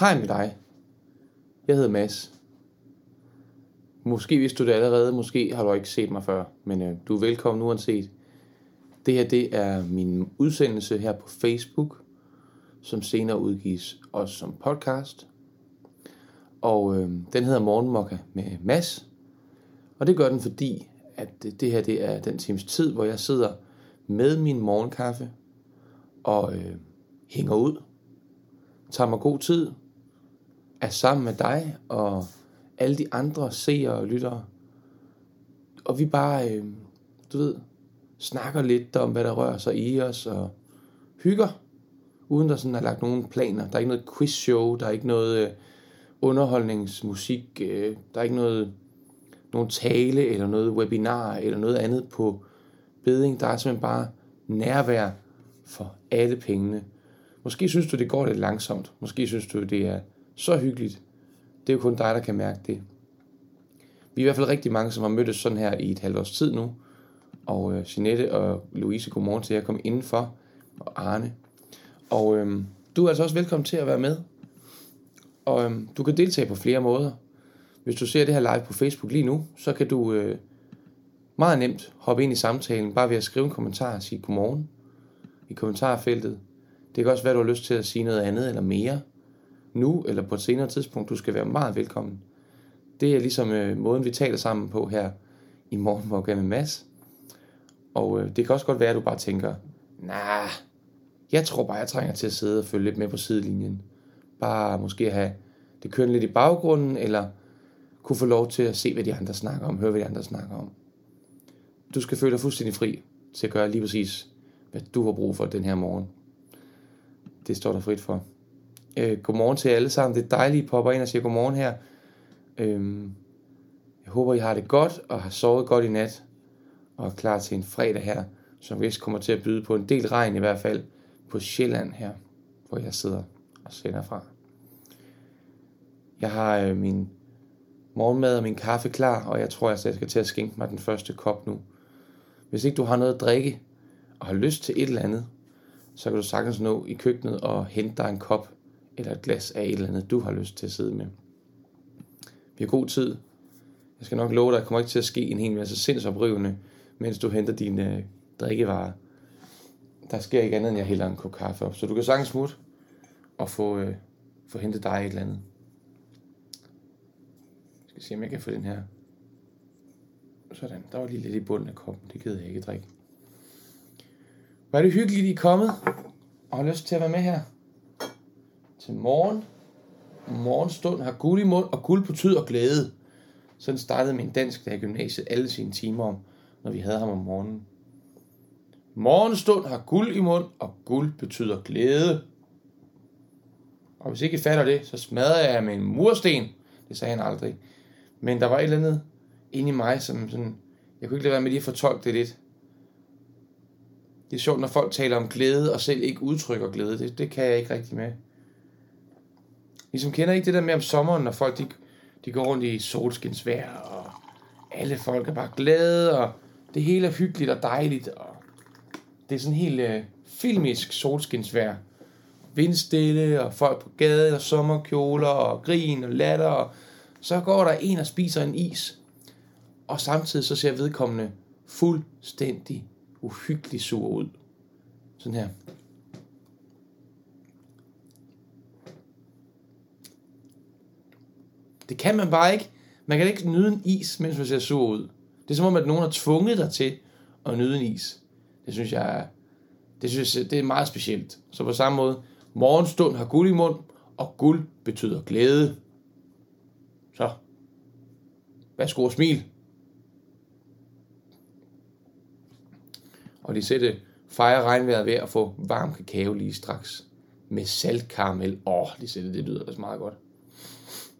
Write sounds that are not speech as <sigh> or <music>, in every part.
Hej med dig. Jeg hedder Mads. Måske vidste du det allerede, måske har du ikke set mig før, men øh, du er velkommen uanset. Det her det er min udsendelse her på Facebook, som senere udgives også som podcast. Og øh, den hedder Morgenmokka med Mads. Og det gør den, fordi at det, her det er den times tid, hvor jeg sidder med min morgenkaffe og øh, hænger ud, tager mig god tid, er sammen med dig og alle de andre seere og lyttere. Og vi bare, øh, du ved, snakker lidt om, hvad der rører sig i os og hygger, uden der sådan er lagt nogen planer. Der er ikke noget quizshow, der er ikke noget øh, underholdningsmusik, øh, der er ikke noget, nogen tale eller noget webinar eller noget andet på beding. Der er simpelthen bare nærvær for alle pengene. Måske synes du, det går lidt langsomt. Måske synes du, det er så hyggeligt. Det er jo kun dig, der kan mærke det. Vi er i hvert fald rigtig mange, som har mødtes sådan her i et halvt års tid nu. Og øh, Jeanette og Louise, godmorgen til jer. Kom indenfor. Og Arne. Og øh, du er altså også velkommen til at være med. Og øh, du kan deltage på flere måder. Hvis du ser det her live på Facebook lige nu, så kan du øh, meget nemt hoppe ind i samtalen, bare ved at skrive en kommentar og sige godmorgen i kommentarfeltet. Det kan også være, du har lyst til at sige noget andet eller mere nu eller på et senere tidspunkt. Du skal være meget velkommen. Det er ligesom øh, måden, vi taler sammen på her i morgen hvor jeg med Mads. Og øh, det kan også godt være, at du bare tænker, nah, jeg tror bare, jeg trænger til at sidde og følge lidt med på sidelinjen. Bare måske have det kørende lidt i baggrunden, eller kunne få lov til at se, hvad de andre snakker om, høre, hvad de andre snakker om. Du skal føle dig fuldstændig fri til at gøre lige præcis, hvad du har brug for den her morgen. Det står der frit for. Øh, godmorgen til alle sammen. Det er dejligt, at I popper ind og siger godmorgen her. Øh, jeg håber, I har det godt og har sovet godt i nat. Og er klar til en fredag her, som vist kommer til at byde på en del regn i hvert fald på Sjælland her, hvor jeg sidder og sender fra. Jeg har øh, min morgenmad og min kaffe klar, og jeg tror, jeg skal til at skænke mig den første kop nu. Hvis ikke du har noget at drikke, og har lyst til et eller andet, så kan du sagtens nå i køkkenet og hente dig en kop eller et glas af et eller andet, du har lyst til at sidde med. Vi har god tid. Jeg skal nok love dig, at der kommer ikke til at ske en hel masse sindsoprivende, mens du henter dine øh, drikkevarer. Der sker ikke andet, end jeg hælder en kop kaffe op. Så du kan sagtens smutte og få, øh, få hentet dig et eller andet. Jeg skal se, om jeg kan få den her. Sådan, der var lige lidt i bunden af koppen. Det gider jeg ikke drikke. Var det hyggeligt, I er kommet og har lyst til at være med her til morgen. Morgenstund har guld i mund, og guld betyder glæde. Sådan startede min dansk der i gymnasiet alle sine timer om, når vi havde ham om morgenen. Morgenstund har guld i mund, og guld betyder glæde. Og hvis ikke I fatter det, så smadrer jeg med en mursten. Det sagde han aldrig. Men der var et eller andet inde i mig, som sådan, jeg kunne ikke lade være med lige at fortolke det lidt. Det er sjovt, når folk taler om glæde, og selv ikke udtrykker glæde. Det, det kan jeg ikke rigtig med. Ligesom kender ikke det der med om sommeren, når folk de, de går rundt i solskinsvejr, og alle folk er bare glade, og det hele er hyggeligt og dejligt, og det er sådan helt øh, filmisk solskinsvejr. Vindstille, og folk på gaden, og sommerkjoler, og grin og latter, og så går der en og spiser en is, og samtidig så ser vedkommende fuldstændig uhyggelig sur ud. Sådan her. Det kan man bare ikke. Man kan ikke nyde en is, mens man ser sur ud. Det er som om, at nogen har tvunget dig til at nyde en is. Det synes jeg er, det synes jeg, det er meget specielt. Så på samme måde, morgenstund har guld i mund, og guld betyder glæde. Så, værsgo og smil. Og de sætte fejre regnvejret ved at få varm kakao lige straks. Med saltkaramel. Åh, oh, de sætte, det lyder altså meget godt.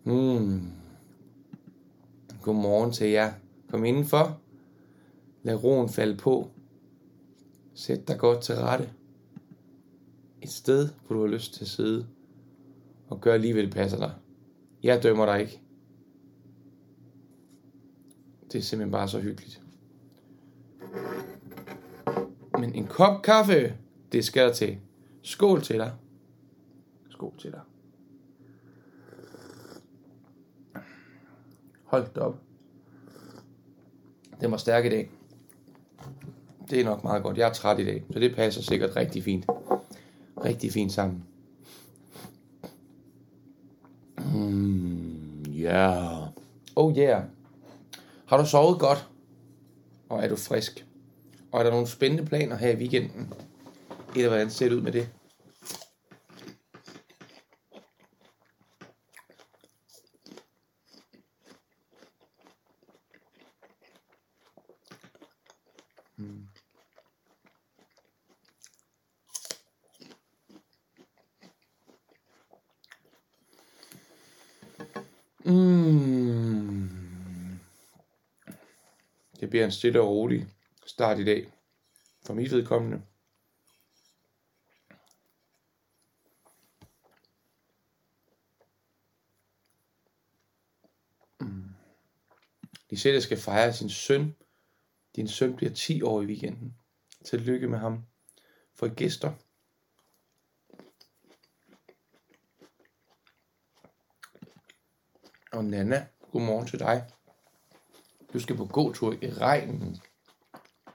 Mm. Godmorgen til jer. Kom indenfor. Lad roen falde på. Sæt dig godt til rette. Et sted, hvor du har lyst til at sidde. Og gør lige, hvad det passer dig. Jeg dømmer dig ikke. Det er simpelthen bare så hyggeligt. Men en kop kaffe, det skal der til. Skål til dig. Skål til dig. Hold da op. Den var stærk i dag. Det er nok meget godt. Jeg er træt i dag, så det passer sikkert rigtig fint. Rigtig fint sammen. Mm, yeah. Oh yeah. Har du sovet godt? Og er du frisk? Og er der nogle spændende planer her i weekenden? Eller hvordan ser det ud med det? Mm. Det bliver en stille og rolig start i dag. For mit vedkommende. Mm. Lisette skal fejre sin søn. Din søn bliver 10 år i weekenden. Tillykke med ham. For gæster. Og Nana, godmorgen til dig. Du skal på gåtur i regnen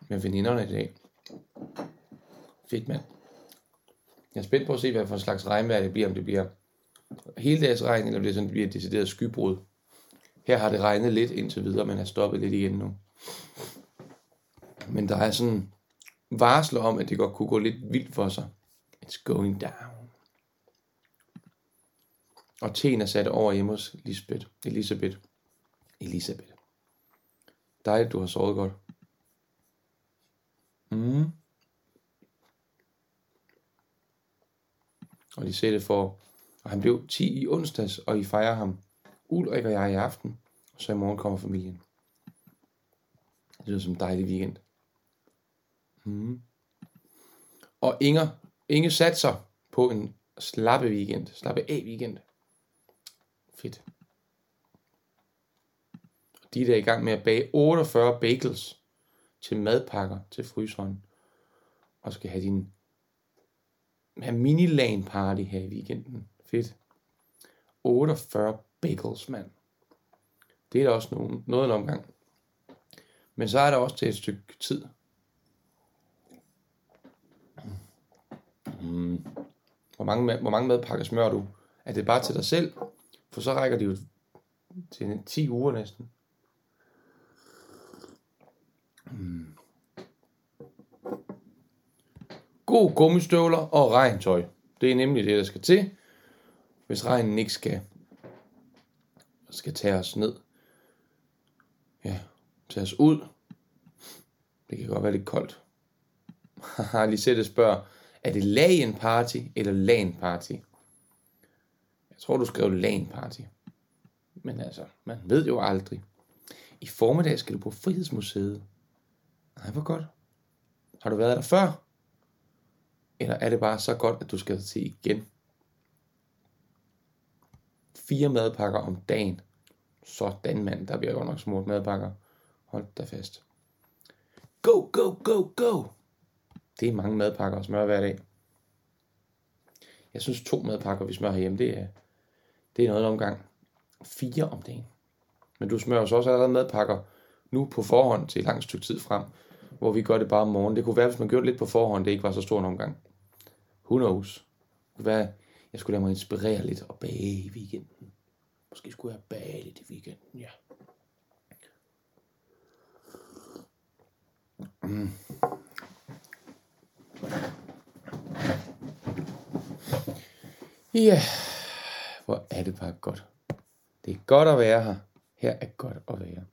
med veninderne i dag. Fedt, mand. Jeg er spændt på at se, hvad for en slags regnvejr det bliver. Om det bliver hele dags regn, eller om det, sådan, det bliver et decideret skybrud. Her har det regnet lidt indtil videre, men er stoppet lidt igen nu. Men der er sådan varsler om, at det godt kunne gå lidt vildt for sig. It's going down. Og teen er sat over hjemme hos Lisbeth. Elisabeth. Elisabeth. Dejligt, du har sovet godt. Mm. Og de det for, og han blev 10 i onsdags, og I fejrer ham. Ulrik og jeg i aften, og så i morgen kommer familien. Det lyder som en dejlig weekend. Mm. Og Inger, Inge satser på en slappe weekend, slappe af weekend. Fedt. De er der i gang med at bage 48 bagels til madpakker til fryseren. Og skal have din have mini LAN party her i weekenden. Fedt. 48 bagels, mand. Det er da også nogen, noget en omgang. Men så er der også til et stykke tid. Mm. Hvor, mange, hvor mange madpakker smører du? Er det bare til dig selv? For så rækker det jo til 10 uger næsten. Mm. God gummistøvler og regntøj. Det er nemlig det, der skal til, hvis regnen ikke skal, skal tage os ned. Ja, tage os ud. Det kan godt være lidt koldt. <laughs> Lisette spørger, er det lagen party eller LAN party? Jeg tror, du skrev LAN party. Men altså, man ved jo aldrig. I formiddag skal du på Frihedsmuseet. Nej, hvor godt. Har du været der før? Eller er det bare så godt, at du skal til igen? Fire madpakker om dagen. Sådan mand, der bliver godt nok smurt madpakker. Hold da fast. Go, go, go, go! Det er mange madpakker at smøre hver dag. Jeg synes to madpakker, vi smører hjemme, det er, det er noget omgang. Fire om dagen. Men du smører så også allerede madpakker nu på forhånd til et langt stykke tid frem, hvor vi gør det bare om morgenen. Det kunne være, hvis man gjorde det lidt på forhånd, det ikke var så stor en omgang. Who knows? Det kunne være, jeg skulle lade mig inspirere lidt og bage i weekenden. Måske skulle jeg bage lidt i weekenden, ja. Mm. Ja, hvor er det bare godt. Det er godt at være her. Her er godt at være.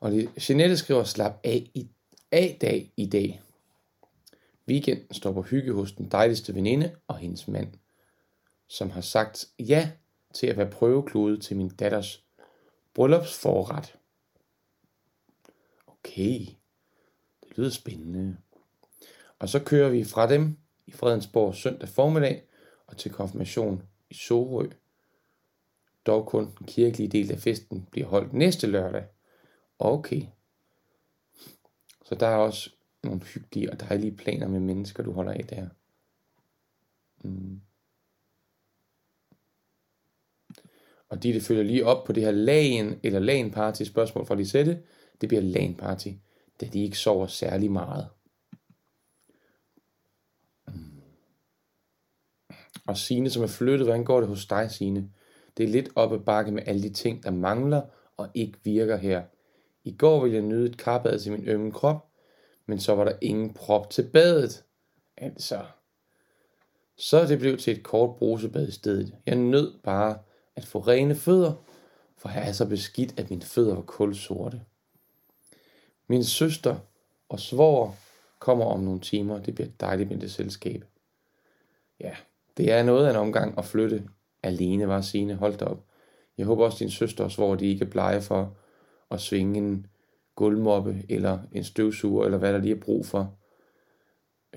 Og det, Jeanette skriver, slap af i A-dag i dag. Weekenden står på hygge hos den dejligste veninde og hendes mand, som har sagt ja til at være prøveklode til min datters bryllupsforret. Okay, det lyder spændende. Og så kører vi fra dem i Fredensborg søndag formiddag og til konfirmation i Sorø. Dog kun den kirkelige del af festen bliver holdt næste lørdag. Okay. Så der er også nogle hyggelige og dejlige planer med mennesker, du holder af der. Mm. Og de, det følger lige op på det her lagen eller lagen party spørgsmål fra Lisette. Det bliver lagen party, da de ikke sover særlig meget. Og Sine, som er flyttet, hvordan går det hos dig, Sine? Det er lidt op ad bakke med alle de ting, der mangler og ikke virker her. I går ville jeg nyde et karbad til min ømme krop, men så var der ingen prop til badet. Altså. Så det blev til et kort brusebad i stedet. Jeg nød bare at få rene fødder, for jeg er så beskidt, at mine fødder var kulsorte. Min søster og svoger kommer om nogle timer. Det bliver dejligt med det selskab. Ja, det er noget af en omgang at flytte alene, var sine. Hold op. Jeg håber også, din søster og svor, de ikke er blege for at svinge en gulvmoppe, eller en støvsuger, eller hvad der lige er brug for.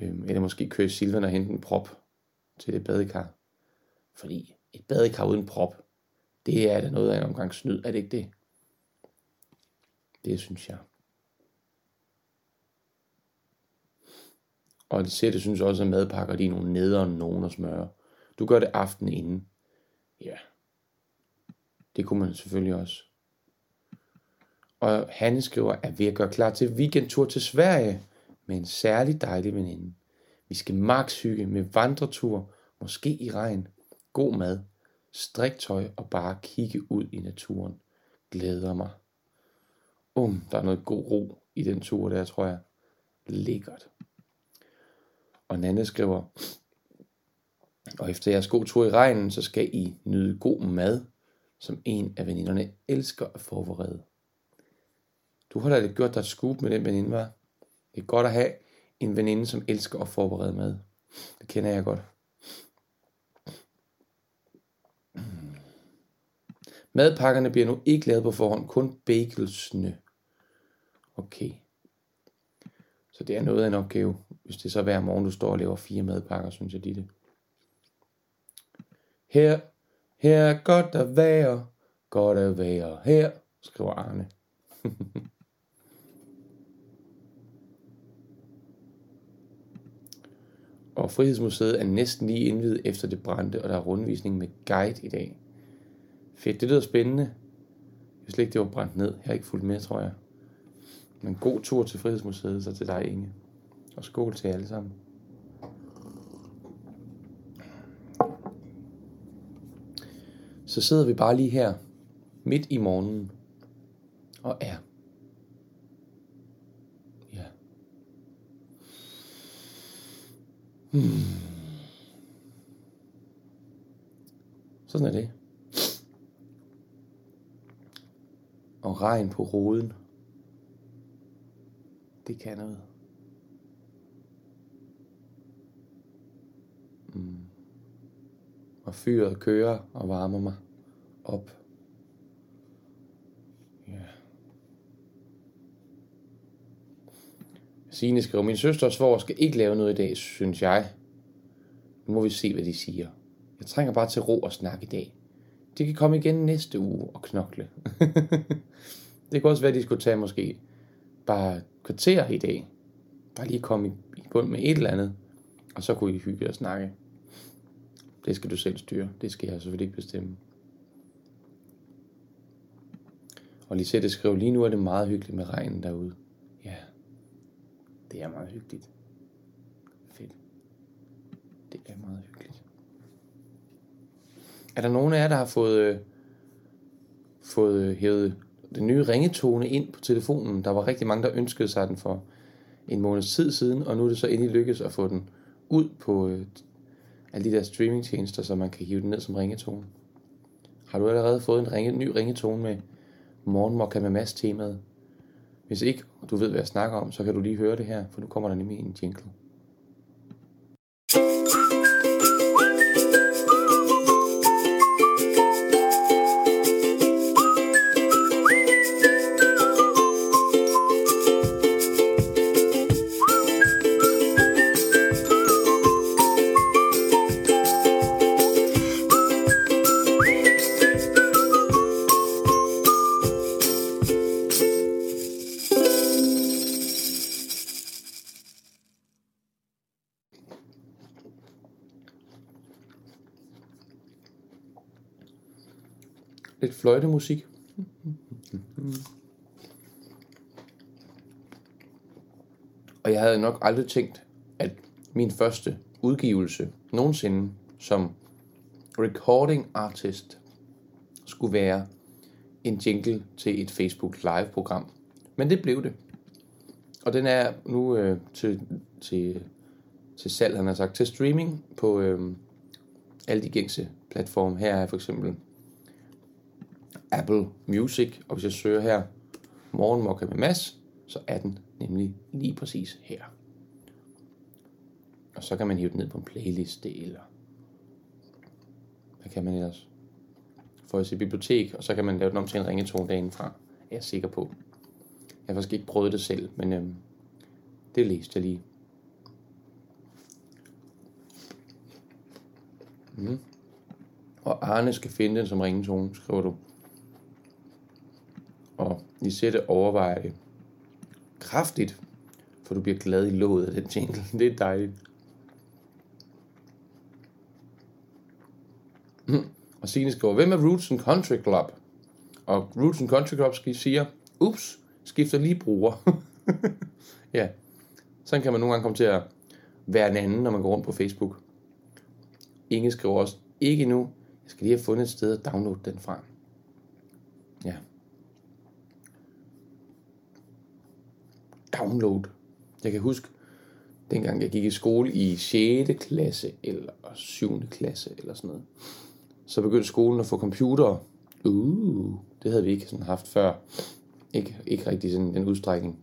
Øhm, eller måske køre i Silvan og hente en prop til det badekar. Fordi et badekar uden prop, det er da noget af en omgang snyd, er det ikke det? Det synes jeg. Og det ser, det synes også, at madpakker de er nogle nederen nogen at smøre. Du gør det aftenen inden. Ja, det kunne man selvfølgelig også. Og han skriver, at vi er gøre klar til weekendtur til Sverige med en særlig dejlig veninde. Vi skal max hygge med vandretur, måske i regn, god mad, striktøj og bare kigge ud i naturen. Glæder mig. Um, der er noget god ro i den tur der, tror jeg. Lækkert. Og Nanne skriver, og efter jeres god tur i regnen, så skal I nyde god mad, som en af veninderne elsker at forberede. Du har da gjort dig et scoop med den veninde, var. Det er godt at have en veninde, som elsker at forberede mad. Det kender jeg godt. Madpakkerne bliver nu ikke lavet på forhånd, kun bagelsne. Okay. Så det er noget af en opgave, hvis det så hver morgen, du står og laver fire madpakker, synes jeg, det Her, her er godt at være, godt at være her, skriver Arne. <laughs> og Frihedsmuseet er næsten lige indvidet efter det brændte, og der er rundvisning med guide i dag. Fedt, det lyder spændende. Jeg slet ikke, det var brændt ned. Jeg har ikke fulgt med, tror jeg. Men god tur til Frihedsmuseet, så til dig, Inge. Og skål til jer alle sammen. Så sidder vi bare lige her, midt i morgenen, og er. Ja. Hmm. Sådan er det. Og regn på roden. Det kan noget. Og fyret kører og varmer mig op. Ja. Signe skriver, min søster og svor skal ikke lave noget i dag, synes jeg. Nu må vi se, hvad de siger. Jeg trænger bare til ro og snak i dag. De kan komme igen næste uge og knokle. <laughs> det kunne også være, at de skulle tage måske bare kvarter i dag. Bare lige komme i bund med et eller andet. Og så kunne I hygge og snakke. Det skal du selv styre. Det skal jeg selvfølgelig ikke bestemme. Og Lisette skrev, lige nu er det meget hyggeligt med regnen derude. Ja, det er meget hyggeligt. Fedt. Det er meget hyggeligt. Er der nogen af jer, der har fået, øh, fået øh, hævet den nye ringetone ind på telefonen? Der var rigtig mange, der ønskede sig den for en måneds tid siden, og nu er det så endelig lykkedes at få den ud på øh, alle de der streamingtjenester, så man kan hive den ned som ringetone. Har du allerede fået en ringe, ny ringetone med morgenmokka med mass temaet? Hvis ikke du ved, hvad jeg snakker om, så kan du lige høre det her, for nu kommer der nemlig en jingle. Fløjtemusik. Og jeg havde nok aldrig tænkt, at min første udgivelse nogensinde som recording artist skulle være en jingle til et Facebook live program. Men det blev det. Og den er nu øh, til, til, til salg, han har sagt, til streaming på øh, alle de gængse platforme. Her er for eksempel Apple Music, og hvis jeg søger her Morgenmokka med Mads, så er den nemlig lige præcis her. Og så kan man hive den ned på en playliste, eller hvad kan man ellers? Få sit bibliotek, og så kan man lave den om til en ringetone dagen fra, er jeg sikker på. Jeg har faktisk ikke prøvet det selv, men øhm, det læste jeg lige. Mm. Og Arne skal finde den som ringetone, skriver du. Og I sætte overvejer det kraftigt, for du bliver glad i låget af den jingle. Det er dejligt. Mm. Og Signe skriver, hvem er Roots and Country Club? Og Roots and Country Club siger, ups, skifter lige bruger. <laughs> ja, sådan kan man nogle gange komme til at være en anden, når man går rundt på Facebook. Inge skriver også, ikke nu, jeg skal lige have fundet et sted at downloade den fra. Ja. Download. Jeg kan huske, dengang jeg gik i skole i 6. klasse eller 7. klasse eller sådan noget, så begyndte skolen at få computere. Uh, det havde vi ikke sådan haft før. Ikke, ikke rigtig sådan den udstrækning.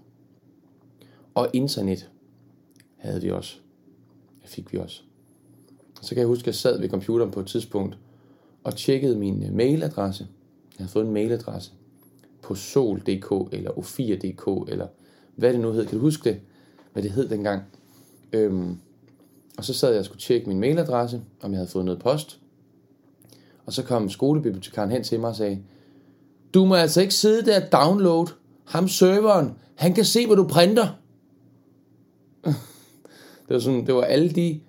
Og internet havde vi også. Det fik vi også. Så kan jeg huske, at jeg sad ved computeren på et tidspunkt og tjekkede min øh, mailadresse. Jeg havde fået en mailadresse på sol.dk eller o4.dk eller hvad det nu hed. Kan du huske det? Hvad det hed dengang? Øhm, og så sad jeg og skulle tjekke min mailadresse, om jeg havde fået noget post. Og så kom skolebibliotekaren hen til mig og sagde, du må altså ikke sidde der og download. Ham serveren, han kan se, hvad du printer. <laughs> det var sådan, det var alle de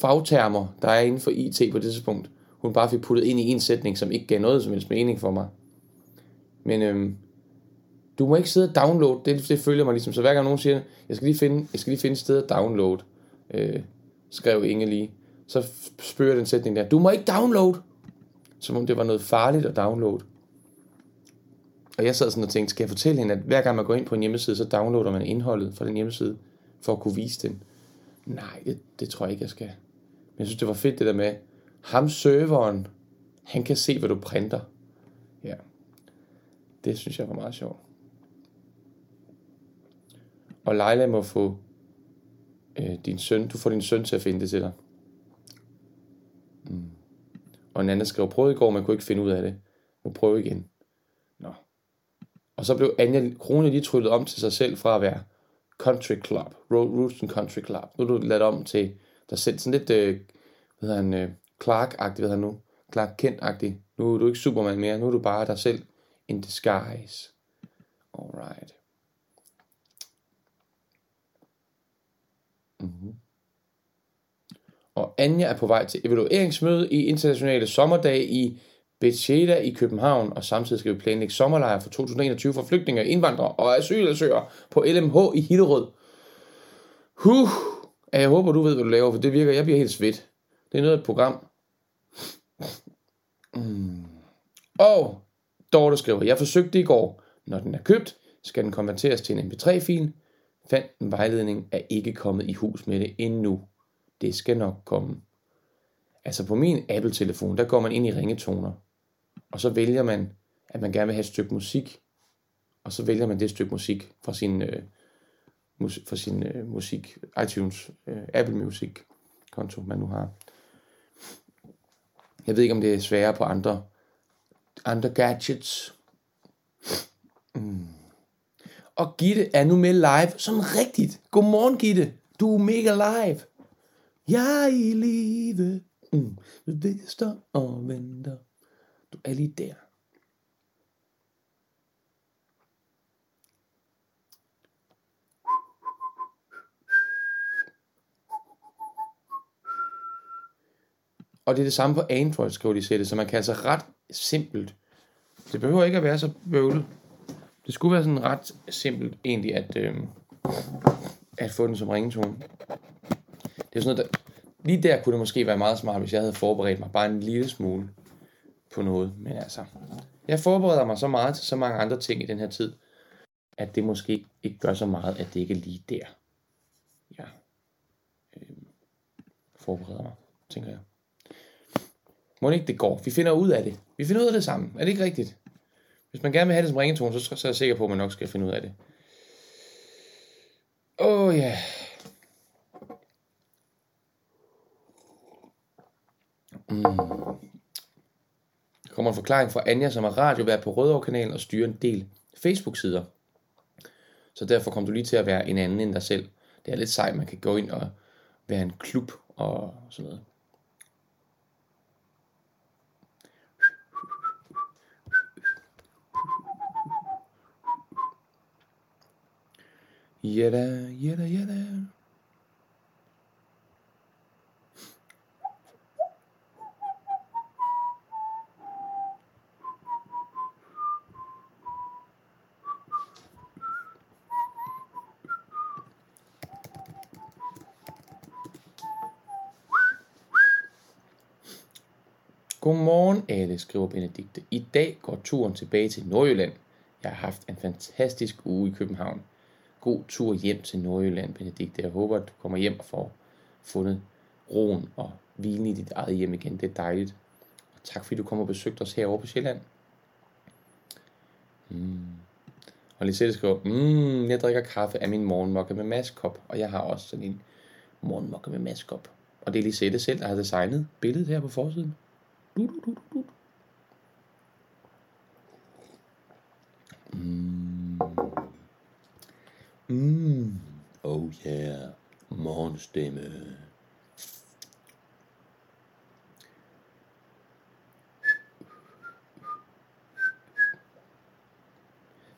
fagtermer, der er inden for IT på det tidspunkt, hun bare fik puttet ind i en sætning, som ikke gav noget som helst mening for mig. Men øhm, du må ikke sidde og download, det, det følger mig ligesom, så hver gang nogen siger, jeg skal lige finde, jeg skal lige finde et sted at downloade, øh, skrev Inge lige, så spørger den sætning der, du må ikke downloade, som om det var noget farligt at downloade. Og jeg sad sådan og tænkte, skal jeg fortælle hende, at hver gang man går ind på en hjemmeside, så downloader man indholdet fra den hjemmeside, for at kunne vise den. Nej, det, det tror jeg ikke, jeg skal. Men jeg synes, det var fedt det der med, ham serveren, han kan se, hvad du printer. Ja, det synes jeg var meget sjovt. Og Leila må få øh, din søn, du får din søn til at finde det til dig. Mm. Og anden skrev, prøvede i går, man kunne ikke finde ud af det. Nu prøve igen. Nå. Og så blev Anja Krone lige tryllet om til sig selv fra at være Country Club, Roots and Country Club. Nu er du lavet om til dig selv. Sådan lidt, øh, hvad hedder han, øh, Clark-agtig, hvad han nu? Clark Kent-agtig. Nu er du ikke Superman mere, nu er du bare dig selv in disguise. Alright. Mm-hmm. Og Anja er på vej til evalueringsmøde i internationale sommerdag i Bethesda i København, og samtidig skal vi planlægge sommerlejre for 2021 for flygtninge, indvandrere og asylansøgere på LMH i Hillerød. Huh. Jeg håber, du ved, hvad du laver, for det virker, jeg bliver helt svedt. Det er noget af et program. Mm. Og Dorte skriver, jeg forsøgte i går, når den er købt, skal den konverteres til en mp3-fil. Fandt en vejledning er ikke kommet i hus med det endnu. Det skal nok komme. Altså på min Apple-telefon, der går man ind i ringetoner. Og så vælger man, at man gerne vil have et stykke musik. Og så vælger man det stykke musik fra sin, øh, mus, fra sin øh, musik, iTunes, øh, Apple Music konto, man nu har. Jeg ved ikke, om det er sværere på andre, andre gadgets. Mm. Og Gitte er nu med live, som rigtigt. Godmorgen, Gitte. Du er mega live. Jeg i live. Mm. Det står og venter. Du er lige der. Og det er det samme på Android, skriver de sætte, så man kan altså ret simpelt. Det behøver ikke at være så bøvlet. Det skulle være sådan ret simpelt egentlig at, øh, at få den som ringetone. Det er sådan noget, der, lige der kunne det måske være meget smart, hvis jeg havde forberedt mig bare en lille smule på noget. Men altså, jeg forbereder mig så meget til så mange andre ting i den her tid, at det måske ikke gør så meget, at det ikke er lige der, jeg øh, forbereder mig, tænker jeg. Må ikke det går? Vi finder ud af det. Vi finder ud af det sammen. Er det ikke rigtigt? Hvis man gerne vil have det som ringetone, så, så er jeg sikker på, at man nok skal finde ud af det. Åh oh, ja. Yeah. Mm. Der kommer en forklaring fra Anja, som er radiovært på Rødovre-kanalen og styrer en del Facebook-sider. Så derfor kommer du lige til at være en anden end dig selv. Det er lidt sejt, man kan gå ind og være en klub og sådan noget. Jada, jada, jada. Godmorgen alle, skriver Benedikte. I dag går turen tilbage til Nordjylland. Jeg har haft en fantastisk uge i København. God tur hjem til Nordjylland, Benedikte. Jeg håber, at du kommer hjem og får fundet roen og hvilen i dit eget hjem igen. Det er dejligt. Og tak fordi du kommer og besøgte os herovre på Sjælland. Mm. Og Lisette skriver, mm, jeg drikker kaffe af min morgenmokke med maskop, og jeg har også sådan en morgenmokke med maskop. Og det er Lisette selv, der har designet billedet her på forsiden. Du, du, du, du. Mm. Mm. Oh yeah. Morgenstemme.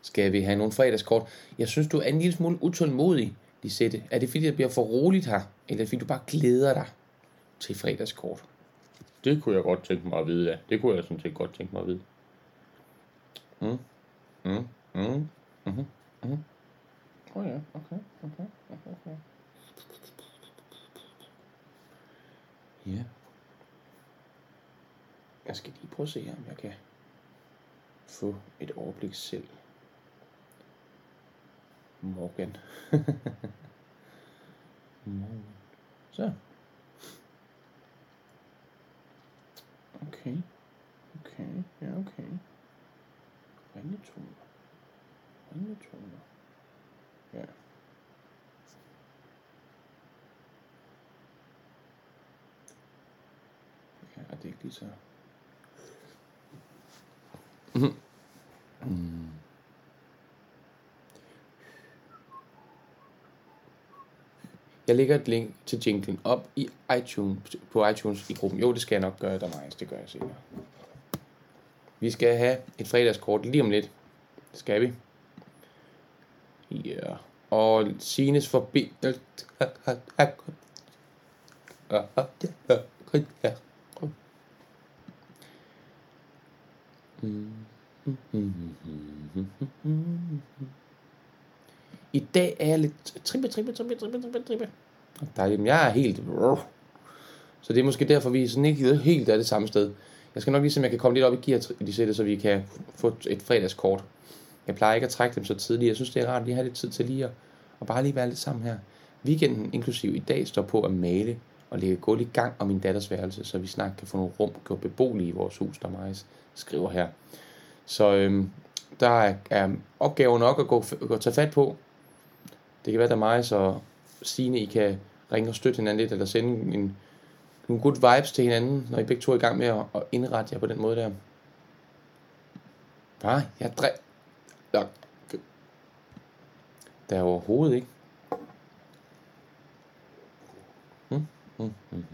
Skal vi have nogle fredagskort? Jeg synes, du er en lille smule utålmodig, Lisette. Er det fordi, det bliver for roligt her? Eller er det fordi, du bare glæder dig til fredagskort? Det kunne jeg godt tænke mig at vide, ja. Det kunne jeg sådan set godt tænke mig at vide. Mm. Mm. Mm. Mm. Mm. Oh ja, okay, okay, okay, okay. Ja. Jeg skal lige prøve at se her, om jeg kan få et overblik selv. Morgan. <laughs> Morgan. Så. Okay. Okay. Ja, okay. Ringetoner. Ringetoner. Ja. Ja, er det ikke lige så... Mm. Mm. Jeg lægger et link til jinglen op i iTunes, på iTunes i gruppen. Jo, det skal jeg nok gøre, der meget. Det gør jeg senere. Vi skal have et fredagskort lige om lidt. Det skal vi. Ja. Yeah. Og Sines forbindelse... I dag er jeg lidt trippe, trippe, trippe, trippe, trippe, trippe. Dejligt, jeg er helt... Så det er måske derfor, vi er sådan ikke helt er det samme sted. Jeg skal nok lige se, om jeg kan komme lidt op i gear, de sætter, så vi kan få et fredagskort. Jeg plejer ikke at trække dem så tidligt. Jeg synes, det er rart lige at have lidt tid til lige at, og bare lige være lidt sammen her. Weekenden inklusiv i dag står på at male og lægge gulv i gang om min datters værelse, så vi snart kan få nogle rum gjort beboelige i vores hus, der Majs skriver her. Så øhm, der er, er opgaver nok at gå, gå tage fat på. Det kan være, der Majs og Stine, I kan ringe og støtte hinanden lidt, eller sende en, nogle good vibes til hinanden, når I begge to er i gang med at, at indrette jer på den måde der. Bare, jeg dræ... Ja. Der er overhovedet ikke. Mm, mm, mm. mm.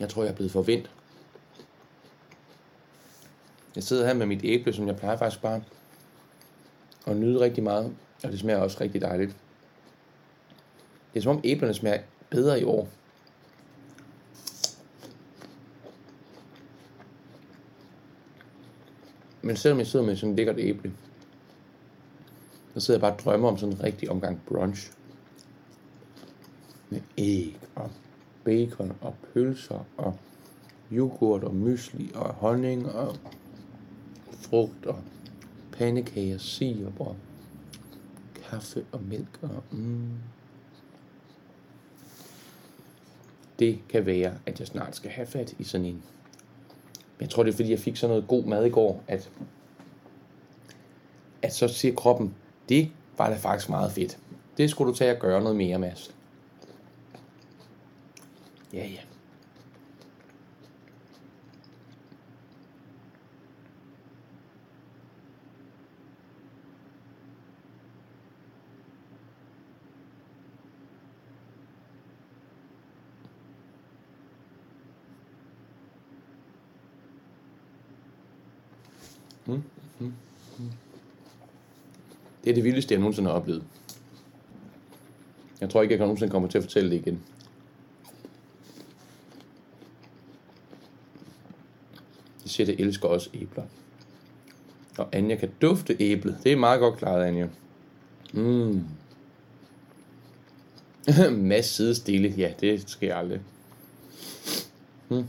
Jeg tror, jeg er blevet forvendt. Jeg sidder her med mit æble, som jeg plejer faktisk bare og nyde rigtig meget. Og det smager også rigtig dejligt. Det er som om æblerne smager bedre i år. Men selvom jeg sidder med sådan et lækkert æble, så sidder jeg bare og drømmer om sådan en rigtig omgang brunch. Med æg og bacon og pølser og yoghurt og mysli og honning og frugt og pandekager, sirup og kaffe og mælk og mm. Det kan være, at jeg snart skal have fat i sådan en. Men jeg tror, det er fordi, jeg fik sådan noget god mad i går, at, at så siger kroppen, det var da faktisk meget fedt. Det skulle du tage og gøre noget mere, Mads. Ja, ja. Mm, mm. Det er det vildeste, jeg nogensinde har oplevet. Jeg tror ikke, jeg nogensinde kommer til at fortælle det igen. Jette elsker også æbler. Og Anja kan dufte æblet. Det er meget godt klaret, Anja. Mm. <laughs> Mads sidde stille. Ja, det sker aldrig. Mm.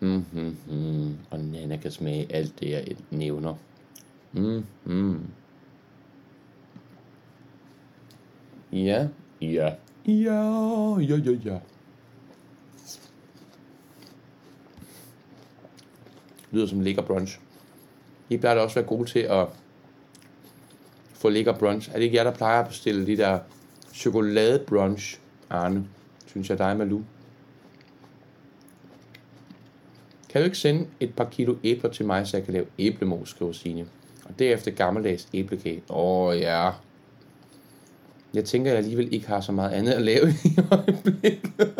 Mm, mm, mm. Og Nana kan smage alt det, jeg nævner. Mm, mm. Ja, ja, ja, ja, ja, ja. lyder som lækker brunch. I plejer da også være gode til at få lækker brunch. Er det ikke jer, der plejer at bestille de der chokolade brunch, Arne? Synes jeg, dig og Malou. Kan du ikke sende et par kilo æbler til mig, så jeg kan lave æblemos, skriver Signe. Og derefter gammeldags æblekage. Åh oh, ja. Jeg tænker, at jeg alligevel ikke har så meget andet at lave <laughs> i øjeblikket.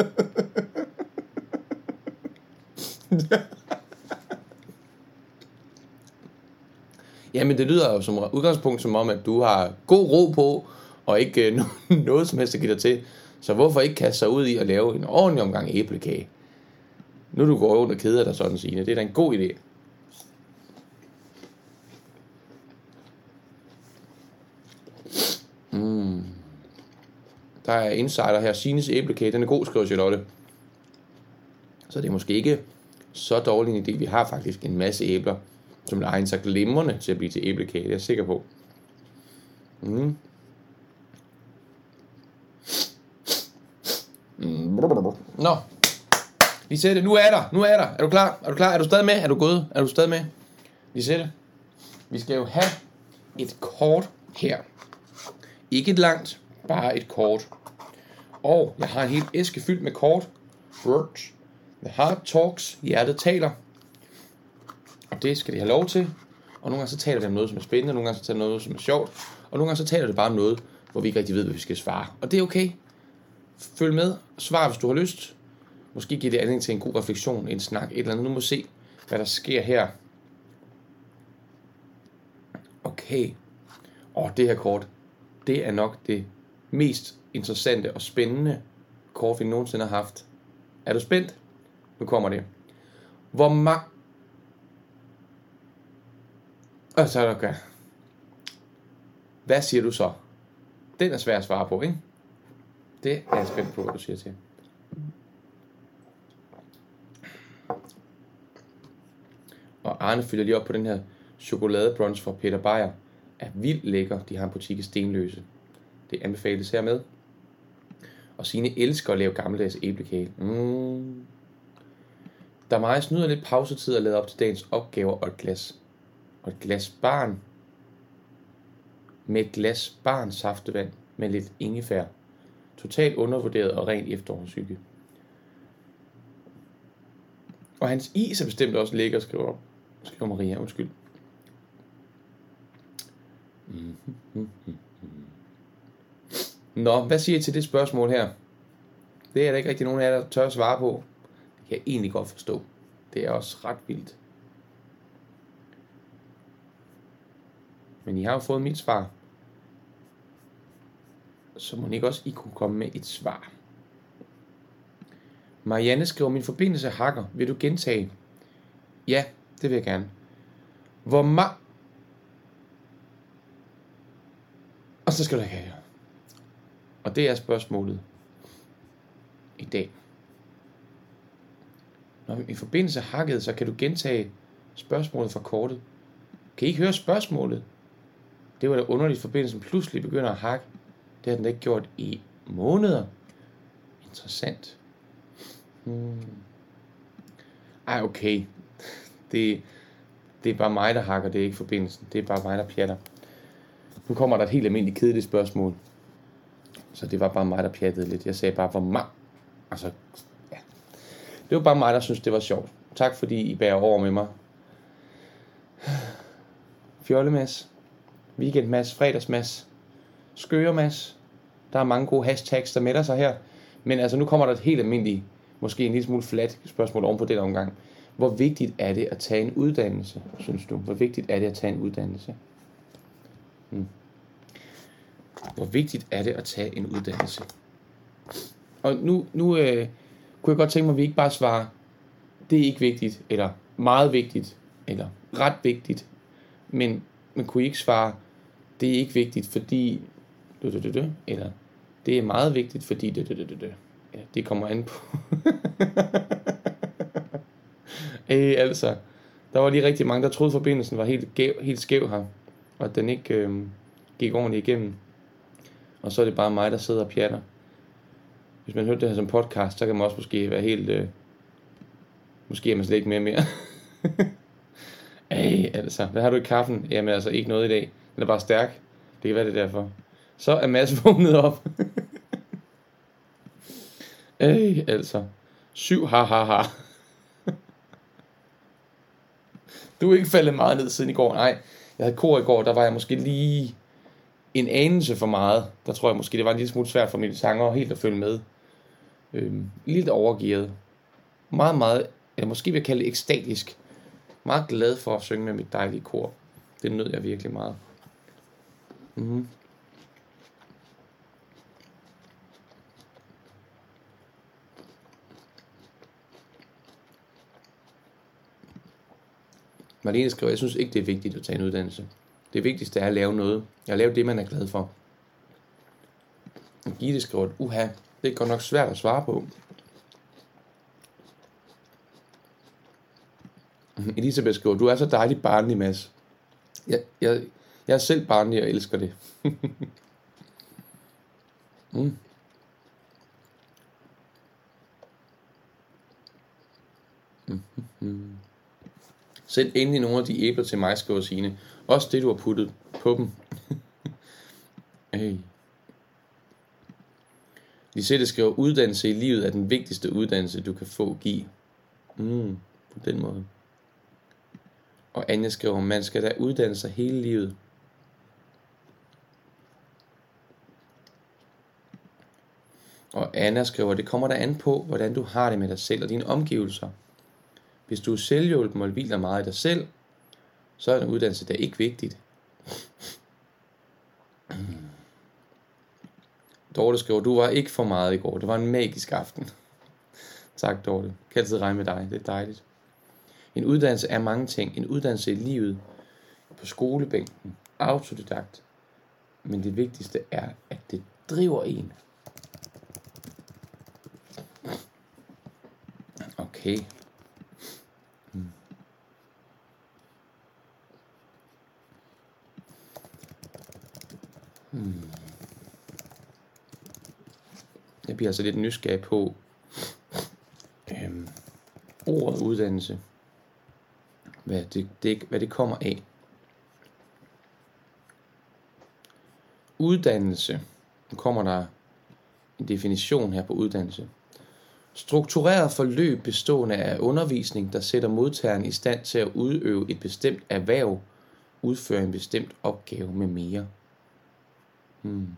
Jamen det lyder jo som udgangspunkt som om, at du har god ro på, og ikke øh, <laughs> noget som helst at give dig til. Så hvorfor ikke kaste sig ud i at lave en ordentlig omgang æblekage? Nu du går rundt og keder dig sådan, Signe. Det er da en god idé. Mm. Der er insider her. Sines æblekage, den er god, skriver Charlotte. Så det er måske ikke så dårlig en idé. Vi har faktisk en masse æbler som vil egne sig glimrende til at blive til æblekage, det er jeg sikker på. Mm. Mm. Nå. Lisette, nu er der, nu er der. Er du klar? Er du klar? Er du stadig med? Er du gået? Er du stadig med? Lisette, vi skal jo have et kort her. Ikke et langt, bare et kort. Og jeg har en helt æske fyldt med kort. Words. The Heart Talks. Hjertet taler. Og det skal de have lov til. Og nogle gange så taler de om noget, som er spændende, nogle gange så taler det om noget, som er sjovt, og nogle gange så taler det bare om noget, hvor vi ikke rigtig ved, hvad vi skal svare. Og det er okay. Følg med. Svar, hvis du har lyst. Måske giver det anledning til en god refleksion, en snak, et eller andet. Nu må se, hvad der sker her. Okay. Og det her kort, det er nok det mest interessante og spændende kort, vi nogensinde har haft. Er du spændt? Nu kommer det. Hvor, ma- og så er der, hvad siger du så? Den er svær at svare på, ikke? Det er jeg spændt på, hvad du siger til. Og Arne følger lige op på den her chokoladebrunch fra Peter Beyer. Er vildt lækker. De har en butik i Stenløse. Det anbefales hermed. Og sine elsker at lave gammeldags æblekage. Mm. Der meget snyder lidt pausetid at lade op til dagens opgaver og et glas og et glas barn med et glas barn saftevand med lidt ingefær. Totalt undervurderet og rent efterårshygge. Og hans is er bestemt også lækker, skriver, skriver Maria. Undskyld. Nå, hvad siger I til det spørgsmål her? Det er der ikke rigtig nogen af jer, der tør at svare på. Det kan jeg egentlig godt forstå. Det er også ret vildt. Men I har jo fået mit svar. Så må I ikke også I kunne komme med et svar. Marianne skriver, min forbindelse hakker. Vil du gentage? Ja, det vil jeg gerne. Hvor ma... Og så skal du have Og det er spørgsmålet i dag. Når i forbindelse hakket, så kan du gentage spørgsmålet fra kortet. Kan I ikke høre spørgsmålet? Det var da underligt, forbindelsen pludselig begynder at hakke. Det har den ikke gjort i måneder. Interessant. Hmm. Ej, okay. Det, det er bare mig, der hakker, det er ikke forbindelsen. Det er bare mig, der pjatter. Nu kommer der et helt almindeligt kedeligt spørgsmål. Så det var bare mig, der pjattede lidt. Jeg sagde bare, hvor meget... Altså, ja. Det var bare mig, der synes det var sjovt. Tak fordi I bærer over med mig. Fjollemas. Weekendmas. Fredagsmas. Skøremas. Der er mange gode hashtags, der mætter sig her. Men altså, nu kommer der et helt almindeligt, måske en lille smule flat spørgsmål oven på den omgang. Hvor vigtigt er det at tage en uddannelse, synes du? Hvor vigtigt er det at tage en uddannelse? Hmm. Hvor vigtigt er det at tage en uddannelse? Og nu, nu øh, kunne jeg godt tænke mig, at vi ikke bare svarer, det er ikke vigtigt, eller meget vigtigt, eller ret vigtigt, men, man kunne I ikke svare, det er ikke vigtigt, fordi, eller det er meget vigtigt, fordi, ja, det kommer an på. <laughs> Øh, altså, der var lige rigtig mange, der troede, forbindelsen var helt, gæv, helt skæv her, og at den ikke øh, gik ordentligt igennem. Og så er det bare mig, der sidder og pjatter. Hvis man hørte det her som podcast, så kan man også måske være helt... Øh, måske er man slet ikke mere mere. <laughs> Ej, altså, hvad har du i kaffen? Jamen altså, ikke noget i dag. Den er bare stærk. Det kan være det er derfor. Så er Mads <laughs> vågnet op. <laughs> Ej, altså. Syv ha ha ha. Du er ikke faldet meget ned siden i går. Nej, jeg havde kor i går, der var jeg måske lige en anelse for meget. Der tror jeg måske, det var en lille smule svært for mine sanger helt at følge med. Øhm, lidt overgivet. Meget, meget, eller måske vil jeg kalde det ekstatisk. Meget glad for at synge med mit dejlige kor. Det nød jeg virkelig meget. Mm-hmm. Marlene skriver, jeg synes ikke, det er vigtigt at tage en uddannelse. Det vigtigste er at lave noget. Jeg lave det, man er glad for. Gitte skriver, uha, det er godt nok svært at svare på. Elisabeth skriver, du er så dejlig barnlig, Mads. Jeg, jeg, jeg er selv barnlig og elsker det. <laughs> mm. Mm-hmm. Send endelig nogle af de æbler til mig, skriver Signe. Også det, du har puttet på dem. <laughs> hey. Lisette skriver, uddannelse i livet er den vigtigste uddannelse, du kan få give. Mm, på den måde. Og Anja skriver, man skal da uddanne sig hele livet. Og Anna skriver, det kommer der an på, hvordan du har det med dig selv og dine omgivelser. Hvis du er selvhjulpen og hviler meget i dig selv, så er en uddannelse der ikke vigtigt. Dorte skriver, du var ikke for meget i går. Det var en magisk aften. tak, Dorte. Kan altid regne med dig. Det er dejligt. En uddannelse er mange ting. En uddannelse i livet, på skolebænken, autodidakt. Men det vigtigste er, at det driver en. Okay. Hmm. Jeg bliver altså lidt nysgerrig på øhm, ordet uddannelse. Hvad det, det, hvad det kommer af. Uddannelse. Nu kommer der en definition her på uddannelse. Struktureret forløb bestående af undervisning, der sætter modtageren i stand til at udøve et bestemt erhverv, udføre en bestemt opgave med mere. Hmm.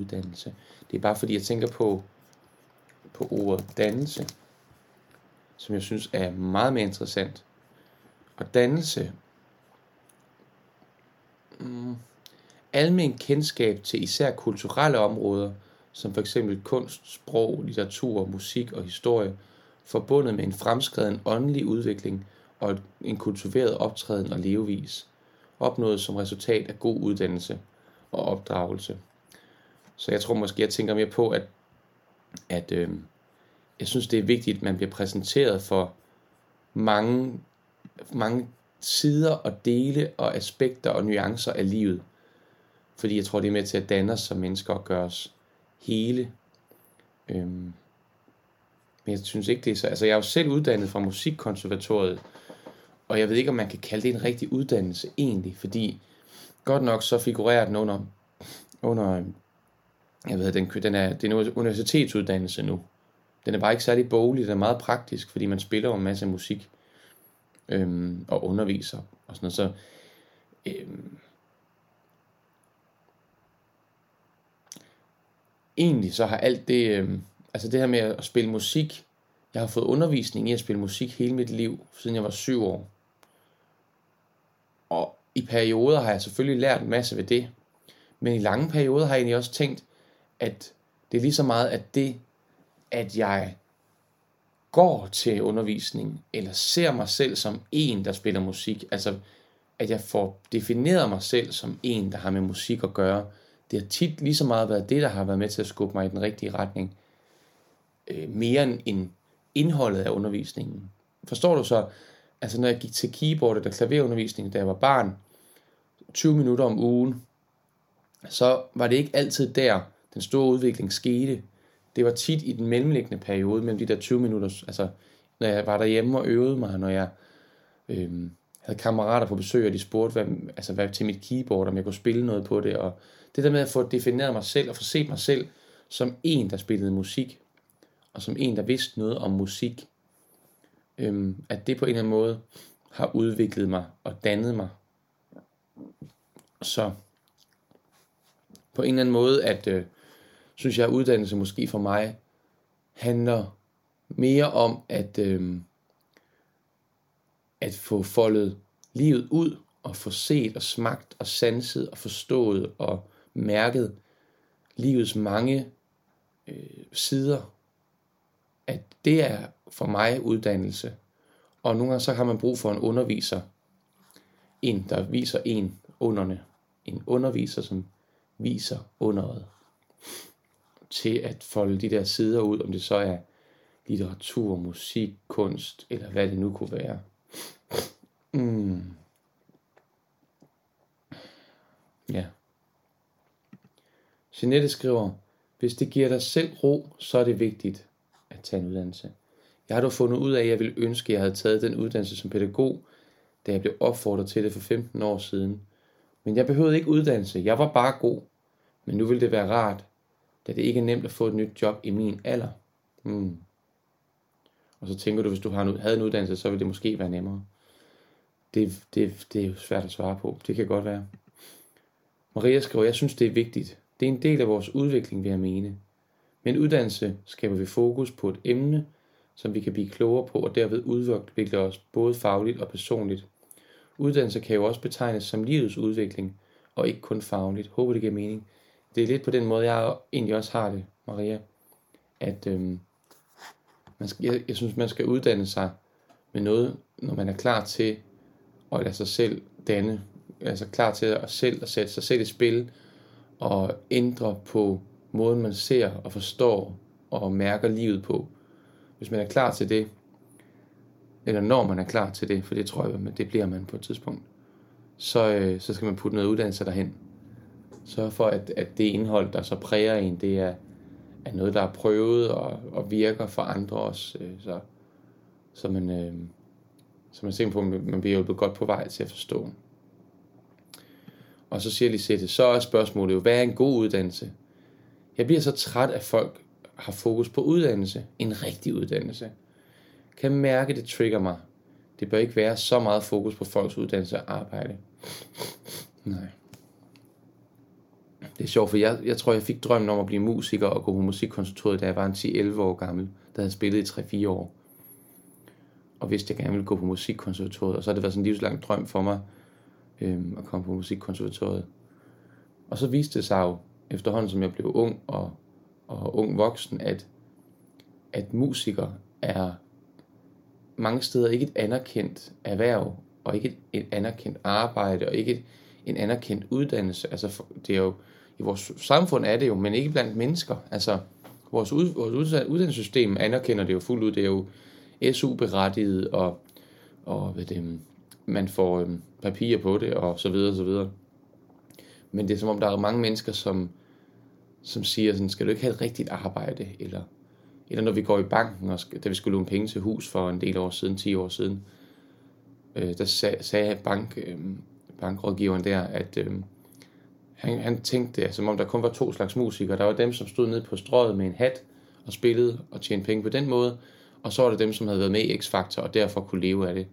Uddannelse. Det er bare fordi, jeg tænker på, på ordet dannelse, som jeg synes er meget mere interessant. Og dannelse mm, almen kendskab til især kulturelle områder, som for eksempel kunst, sprog, litteratur, musik og historie, forbundet med en fremskreden åndelig udvikling og en kultiveret optræden og levevis, opnået som resultat af god uddannelse og opdragelse. Så jeg tror måske, jeg tænker mere på, at, at øh, jeg synes, det er vigtigt, at man bliver præsenteret for mange, mange sider og dele og aspekter og nuancer af livet. Fordi jeg tror, det er med til at danne os som mennesker og gøre os hele. Øhm, men jeg synes ikke, det er så... Altså, jeg er jo selv uddannet fra Musikkonservatoriet, og jeg ved ikke, om man kan kalde det en rigtig uddannelse egentlig, fordi godt nok så figurerer den under, under jeg ved, den, den er, det er en universitetsuddannelse nu. Den er bare ikke særlig boglig, den er meget praktisk, fordi man spiller jo en masse musik øhm, og underviser og sådan noget. Så øhm, egentlig så har alt det, øhm, altså det her med at spille musik, jeg har fået undervisning i at spille musik hele mit liv, siden jeg var syv år. Og i perioder har jeg selvfølgelig lært en masse ved det, men i lange perioder har jeg egentlig også tænkt, at det er lige så meget, at det, at jeg går til undervisning, eller ser mig selv som en, der spiller musik, altså at jeg får defineret mig selv som en, der har med musik at gøre, det har tit lige så meget været det, der har været med til at skubbe mig i den rigtige retning, øh, mere end indholdet af undervisningen. Forstår du så? Altså når jeg gik til keyboard eller klaverundervisning, da jeg var barn, 20 minutter om ugen, så var det ikke altid der, den store udvikling skete. Det var tit i den mellemliggende periode mellem de der 20 minutter, altså når jeg var derhjemme og øvede mig, når jeg øhm, havde kammerater på besøg, og de spurgte hvad, altså, hvad til mit keyboard, om jeg kunne spille noget på det, og det der med at få defineret mig selv, og få set mig selv som en, der spillede musik, og som en, der vidste noget om musik, øhm, at det på en eller anden måde har udviklet mig og dannet mig. Så på en eller anden måde, at øh, synes jeg, at uddannelse måske for mig handler mere om at, øh, at få foldet livet ud og få set og smagt og sanset og forstået og mærket livets mange øh, sider. At det er for mig uddannelse. Og nogle gange så har man brug for en underviser. En, der viser en underne. En underviser, som viser underet til at folde de der sider ud, om det så er litteratur, musik, kunst, eller hvad det nu kunne være. Mm. Ja. Jeanette skriver, hvis det giver dig selv ro, så er det vigtigt at tage en uddannelse. Jeg har dog fundet ud af, at jeg ville ønske, at jeg havde taget den uddannelse som pædagog, da jeg blev opfordret til det for 15 år siden. Men jeg behøvede ikke uddannelse. Jeg var bare god. Men nu ville det være rart, da det ikke er nemt at få et nyt job i min alder. Hmm. Og så tænker du, hvis du havde en uddannelse, så ville det måske være nemmere. Det, det, det er jo svært at svare på. Det kan godt være. Maria skriver, jeg synes, det er vigtigt. Det er en del af vores udvikling, vil jeg mene. Men uddannelse skaber vi fokus på et emne, som vi kan blive klogere på, og derved udvikle os både fagligt og personligt. Uddannelse kan jo også betegnes som livets udvikling, og ikke kun fagligt. Håber det giver mening det er lidt på den måde, jeg egentlig også har det, Maria. At øhm, man skal, jeg, jeg synes, man skal uddanne sig med noget, når man er klar til at lade sig selv danne. Altså klar til at selv at sætte sig selv i spil og ændre på måden, man ser og forstår og mærker livet på. Hvis man er klar til det, eller når man er klar til det, for det tror jeg, det bliver man på et tidspunkt, så, øh, så skal man putte noget uddannelse derhen. Sørg for, at, at det indhold, der så præger en, det er, er noget, der er prøvet og, og virker for andre også. Øh, så, så man, øh, så man ser på, man bliver hjulpet godt på vej til at forstå. Og så siger Lisette, så er spørgsmålet jo, hvad er en god uddannelse? Jeg bliver så træt, at folk har fokus på uddannelse, en rigtig uddannelse. Kan mærke, det trigger mig. Det bør ikke være så meget fokus på folks uddannelse og arbejde. Nej. Det er sjovt, for jeg, jeg tror, jeg fik drømmen om at blive musiker og gå på musikkonservatoriet, da jeg var en 10-11 år gammel, der havde spillet i 3-4 år. Og vidste, jeg gerne ville gå på musikkonservatoriet, og så har det været sådan en livslang drøm for mig, øhm, at komme på musikkonservatoriet. Og så viste det sig jo, efterhånden som jeg blev ung og, og ung voksen, at, at musiker er mange steder ikke et anerkendt erhverv, og ikke et, et anerkendt arbejde, og ikke et, en anerkendt uddannelse. Altså, det er jo, i vores samfund er det jo, men ikke blandt mennesker. Altså, vores, ud, vores uddannelsessystem anerkender det jo fuldt ud. Det er jo SU-berettiget, og, og ved det, man får øhm, papirer på det, og så videre, og så videre. Men det er som om, der er mange mennesker, som, som siger sådan, skal du ikke have et rigtigt arbejde, eller, eller når vi går i banken, og da vi skulle låne penge til hus for en del år siden, 10 år siden, øh, der sag, sagde bank, øh, bankrådgiveren der, at øh, han, han tænkte, som om der kun var to slags musikere. Der var dem, som stod nede på strøget med en hat og spillede og tjente penge på den måde, og så var der dem, som havde været med i X-Factor og derfor kunne leve af det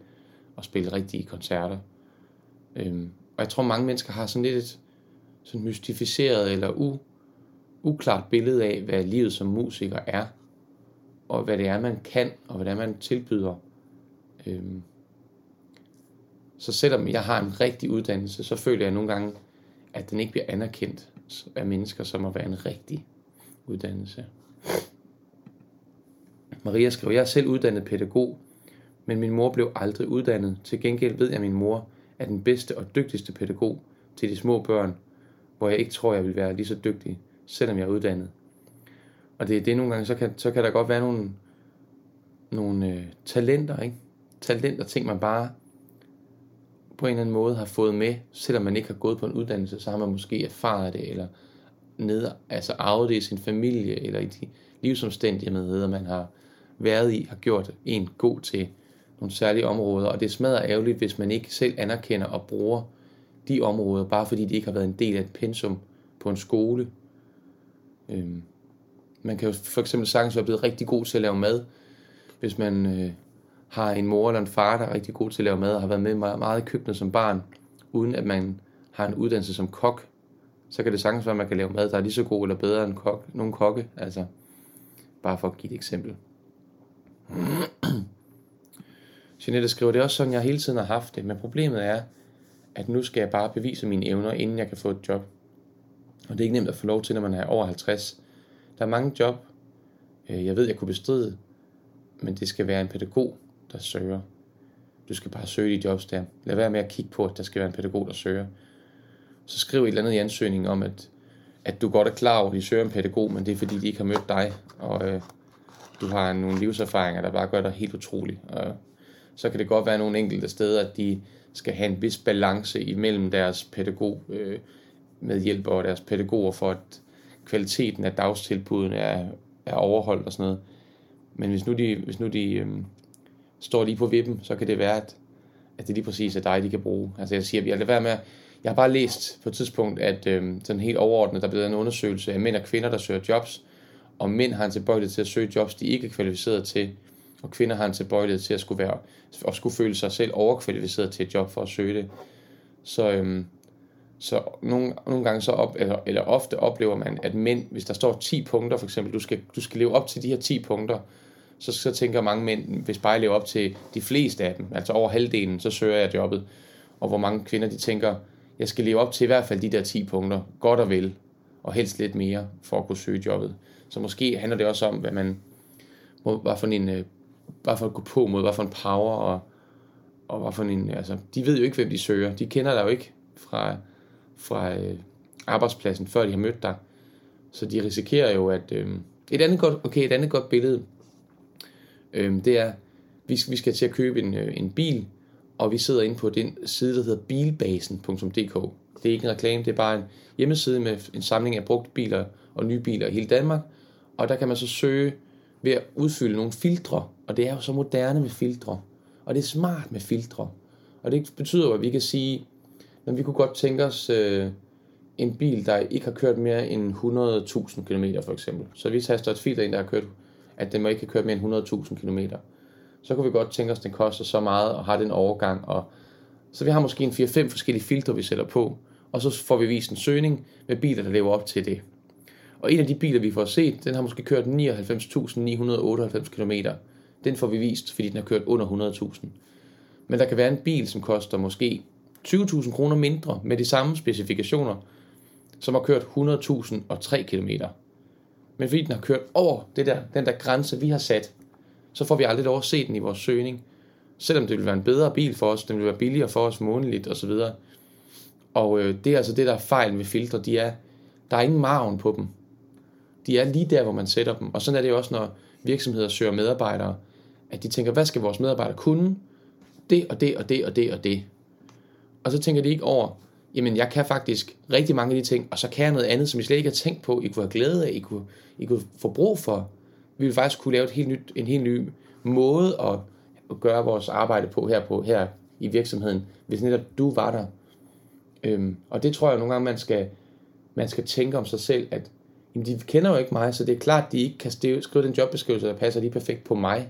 og spille rigtige koncerter. Øhm, og jeg tror, mange mennesker har sådan lidt et sådan mystificeret eller u, uklart billede af, hvad livet som musiker er, og hvad det er, man kan, og hvad det er, man tilbyder. Øhm, så selvom jeg har en rigtig uddannelse, så føler jeg nogle gange, at den ikke bliver anerkendt af mennesker, som at være en rigtig uddannelse. Maria skriver, jeg er selv uddannet pædagog, men min mor blev aldrig uddannet. Til gengæld ved jeg, at min mor er den bedste og dygtigste pædagog til de små børn, hvor jeg ikke tror, jeg vil være lige så dygtig, selvom jeg er uddannet. Og det er det nogle gange, så kan, så kan der godt være nogle, nogle øh, talenter, ikke? Talenter, ting man bare på en eller anden måde har fået med, selvom man ikke har gået på en uddannelse, så har man måske erfaret det, eller ned, altså arvet det i sin familie, eller i de livsomstændigheder, man har været i, har gjort en god til nogle særlige områder, og det smadrer ærgerligt, hvis man ikke selv anerkender og bruger de områder, bare fordi de ikke har været en del af et pensum på en skole. Øhm, man kan jo for eksempel sagtens være blevet rigtig god til at lave mad, hvis man øh, har en mor eller en far, der er rigtig god til at lave mad, og har været med meget, meget i køkkenet som barn, uden at man har en uddannelse som kok, så kan det sagtens være, at man kan lave mad, der er lige så god eller bedre end kok, nogle kokke. Altså, bare for at give et eksempel. Jeanette skriver, det er også sådan, jeg hele tiden har haft det, men problemet er, at nu skal jeg bare bevise mine evner, inden jeg kan få et job. Og det er ikke nemt at få lov til, når man er over 50. Der er mange job, øh, jeg ved, jeg kunne bestride, men det skal være en pædagog, der søger. Du skal bare søge de jobs der. Lad være med at kigge på, at der skal være en pædagog, der søger. Så skriv et eller andet i ansøgningen om, at, at du godt er klar over, at de søger en pædagog, men det er fordi, de ikke har mødt dig, og øh, du har nogle livserfaringer, der bare gør dig helt utrolig. Og så kan det godt være nogle enkelte steder, at de skal have en vis balance imellem deres pædagog øh, hjælp og deres pædagoger, for at kvaliteten af dagstilbudene er, er overholdt og sådan noget. Men hvis nu de, hvis nu de øhm, står lige på vippen, så kan det være, at, at det lige præcis er dig, de kan bruge. Altså jeg siger, jeg lader være med jeg har bare læst på et tidspunkt, at øhm, sådan helt overordnet, der er blevet en undersøgelse af mænd og kvinder, der søger jobs, og mænd har en tilbøjelighed til at søge jobs, de ikke er kvalificeret til, og kvinder har en tilbøjelighed til at skulle, være, at skulle føle sig selv overkvalificeret til et job for at søge det. Så, øhm, så nogle, nogle gange så op, eller, eller ofte oplever man, at mænd, hvis der står 10 punkter for eksempel, du skal, du skal leve op til de her 10 punkter, så, så tænker mange mænd, hvis bare jeg lever op til de fleste af dem, altså over halvdelen, så søger jeg jobbet. Og hvor mange kvinder, de tænker, jeg skal leve op til i hvert fald de der 10 punkter, godt og vel, og helst lidt mere, for at kunne søge jobbet. Så måske handler det også om, hvad man, hvad for en, øh, hvad for at gå på mod, hvad for en power, og, og hvad for en, altså, de ved jo ikke, hvem de søger. De kender dig jo ikke fra, fra øh, arbejdspladsen, før de har mødt dig. Så de risikerer jo, at, øh, et andet godt, okay, et andet godt billede, øh, det er, vi, vi skal til at købe en, øh, en bil, og vi sidder inde på den side, der hedder bilbasen.dk. Det er ikke en reklame, det er bare en hjemmeside med en samling af brugte biler og nye biler i hele Danmark. Og der kan man så søge ved at udfylde nogle filtre, og det er jo så moderne med filtre, og det er smart med filtre. Og det betyder jo, at vi kan sige, at vi kunne godt tænke os øh, en bil, der ikke har kørt mere end 100.000 km for eksempel. Så vi taster et filter ind, der har kørt, at den må ikke have kørt mere end 100.000 km. Så kunne vi godt tænke os, at den koster så meget og har den overgang. Og så vi har måske en 4-5 forskellige filtre, vi sætter på, og så får vi vist en søgning med biler, der lever op til det. Og en af de biler, vi får set, den har måske kørt 99.998 km. Den får vi vist, fordi den har kørt under 100.000. Men der kan være en bil, som koster måske 20.000 kroner mindre med de samme specifikationer, som har kørt 100.000 og 3 km. Men fordi den har kørt over det der, den der grænse, vi har sat, så får vi aldrig lov at se den i vores søgning. Selvom det vil være en bedre bil for os, den vil være billigere for os månedligt osv. Og øh, det er altså det, der er fejlen ved filtre. De er, der er ingen margen på dem. De er lige der, hvor man sætter dem. Og sådan er det også, når virksomheder søger medarbejdere. At de tænker, hvad skal vores medarbejdere kunne? Det og det og det og det og det. Og så tænker de ikke over, jamen jeg kan faktisk rigtig mange af de ting, og så kan jeg noget andet, som I slet ikke har tænkt på, I kunne have glæde af, I kunne, I kunne få brug for. Vi vil faktisk kunne lave et helt nyt, en helt ny måde at, at gøre vores arbejde på her, på her i virksomheden, hvis netop du var der. Øhm, og det tror jeg nogle gange, man skal, man skal tænke om sig selv, at jamen, de kender jo ikke mig, så det er klart, de ikke kan skrive den jobbeskrivelse, der passer lige perfekt på mig.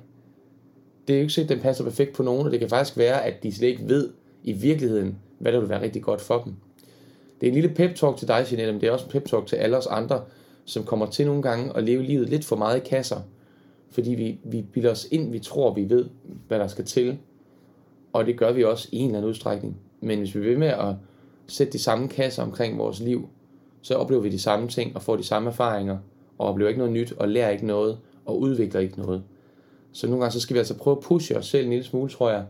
Det er jo ikke sikkert, at den passer perfekt på nogen, og det kan faktisk være, at de slet ikke ved i virkeligheden, hvad der vil være rigtig godt for dem. Det er en lille pep-talk til dig, Jeanette, men det er også en pep-talk til alle os andre, som kommer til nogle gange at leve livet lidt for meget i kasser, fordi vi, vi bilder os ind, vi tror, vi ved, hvad der skal til, og det gør vi også i en eller anden udstrækning. Men hvis vi vil med at sætte de samme kasser omkring vores liv, så oplever vi de samme ting og får de samme erfaringer, og oplever ikke noget nyt, og lærer ikke noget, og udvikler ikke noget. Så nogle gange så skal vi altså prøve at pushe os selv en lille smule, tror jeg,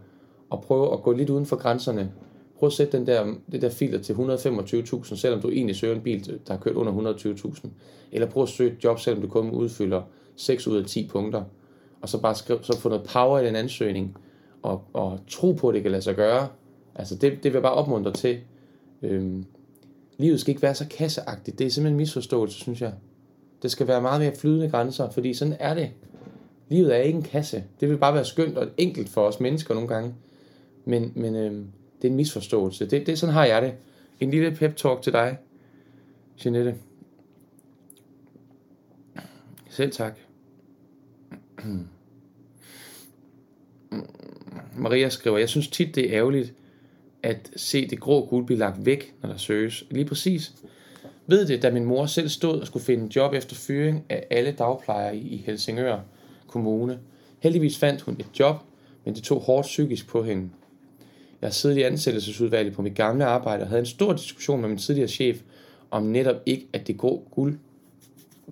og prøve at gå lidt uden for grænserne. Prøv at sætte den der, det der filter til 125.000, selvom du egentlig søger en bil, der har kørt under 120.000. Eller prøv at søge et job, selvom du kun udfylder 6 ud af 10 punkter. Og så bare skriv, så få noget power i den ansøgning, og, og tro på, at det kan lade sig gøre. Altså det, det vil jeg bare opmuntre til. Øhm, livet skal ikke være så kasseagtigt. Det er simpelthen en misforståelse, synes jeg. Det skal være meget mere flydende grænser, fordi sådan er det. Livet er ikke en kasse. Det vil bare være skønt og enkelt for os mennesker nogle gange. Men, men øh, det er en misforståelse. Det, det, sådan har jeg det. En lille pep talk til dig, Jeanette. Selv tak. Maria skriver, jeg synes tit det er ærgerligt at se det grå guld blive lagt væk, når der søges. Lige præcis. Ved det, da min mor selv stod og skulle finde job efter fyring af alle dagplejere i Helsingør Kommune. Heldigvis fandt hun et job, men det tog hårdt psykisk på hende. Jeg har siddet i ansættelsesudvalget på mit gamle arbejde og havde en stor diskussion med min tidligere chef om netop ikke, at det går guld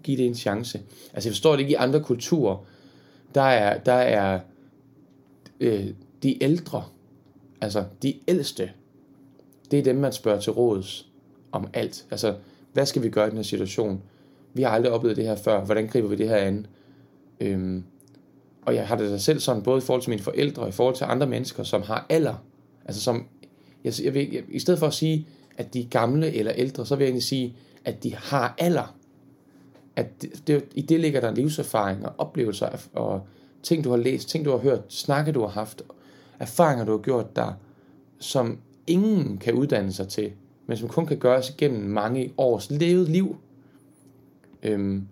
give det en chance. Altså jeg forstår det ikke i andre kulturer. Der er, der er øh, de ældre, altså de ældste, det er dem, man spørger til råds om alt. Altså, hvad skal vi gøre i den her situation? Vi har aldrig oplevet det her før. Hvordan griber vi det her an? Øhm, og jeg har det da selv sådan, både i forhold til mine forældre og i forhold til andre mennesker, som har alder. Altså som, jeg, jeg vil, jeg, i stedet for at sige, at de er gamle eller ældre, så vil jeg egentlig sige, at de har alder. At det, det, i det ligger der livserfaring og oplevelser og ting, du har læst, ting, du har hørt, snakke, du har haft, erfaringer, du har gjort der, som ingen kan uddanne sig til, men som kun kan gøres gennem mange års levet liv. Øhm,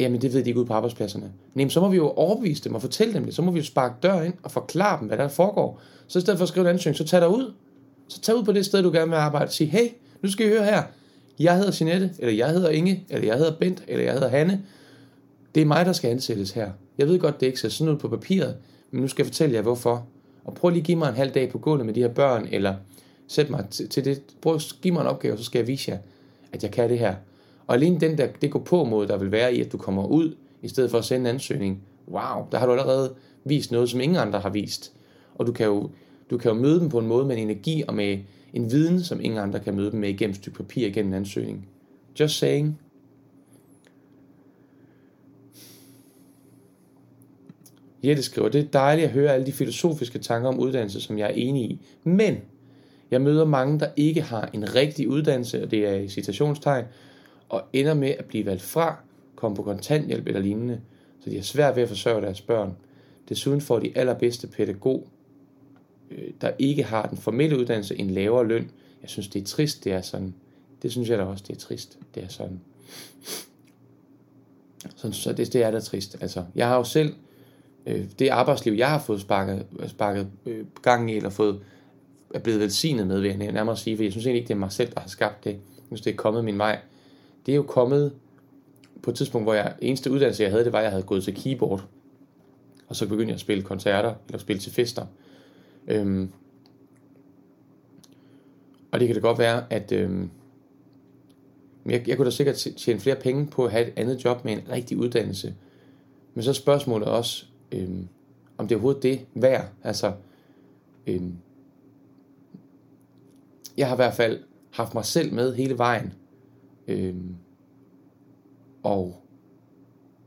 jamen det ved de ikke ude på arbejdspladserne. Jamen så må vi jo overbevise dem og fortælle dem det. Så må vi jo sparke dør ind og forklare dem, hvad der foregår. Så i stedet for at skrive en ansøgning, så tag dig ud. Så tag ud på det sted, du gerne vil arbejde og sig, hey, nu skal I høre her. Jeg hedder Jeanette, eller jeg hedder Inge, eller jeg hedder Bent, eller jeg hedder Hanne. Det er mig, der skal ansættes her. Jeg ved godt, det ikke ser sådan ud på papiret, men nu skal jeg fortælle jer, hvorfor. Og prøv lige at give mig en halv dag på gulvet med de her børn, eller sæt mig til det. Prøv at give mig en opgave, så skal jeg vise jer, at jeg kan det her. Og alene den der, det går på mod, der vil være i, at du kommer ud, i stedet for at sende en ansøgning. Wow, der har du allerede vist noget, som ingen andre har vist. Og du kan jo, du kan jo møde dem på en måde med en energi og med en viden, som ingen andre kan møde dem med igennem et stykke papir, igennem en ansøgning. Just saying. Jette skriver, det er dejligt at høre alle de filosofiske tanker om uddannelse, som jeg er enig i. Men jeg møder mange, der ikke har en rigtig uddannelse, og det er i citationstegn, og ender med at blive valgt fra, komme på kontanthjælp eller lignende, så de har svært ved at forsørge deres børn. Desuden får de allerbedste pædagog, øh, der ikke har den formelle uddannelse, en lavere løn. Jeg synes, det er trist, det er sådan. Det synes jeg da også, det er trist. Det er sådan. Så, så det, det er da trist. Altså, jeg har jo selv, øh, det arbejdsliv, jeg har fået sparket, sparket øh, gang i, eller fået, er blevet velsignet med, vil jeg nærmere sige, for jeg synes egentlig ikke, det er mig selv, der har skabt det. Jeg synes, det er kommet min vej det er jo kommet på et tidspunkt, hvor jeg, eneste uddannelse, jeg havde, det var, at jeg havde gået til keyboard. Og så begyndte jeg at spille koncerter, eller spille til fester. Øhm, Og det kan da godt være, at øhm, jeg, jeg kunne da sikkert tjene flere penge på at have et andet job med en rigtig uddannelse. Men så er spørgsmålet også, øhm, om det er overhovedet det værd. Altså, øhm, jeg har i hvert fald haft mig selv med hele vejen. Øhm, og,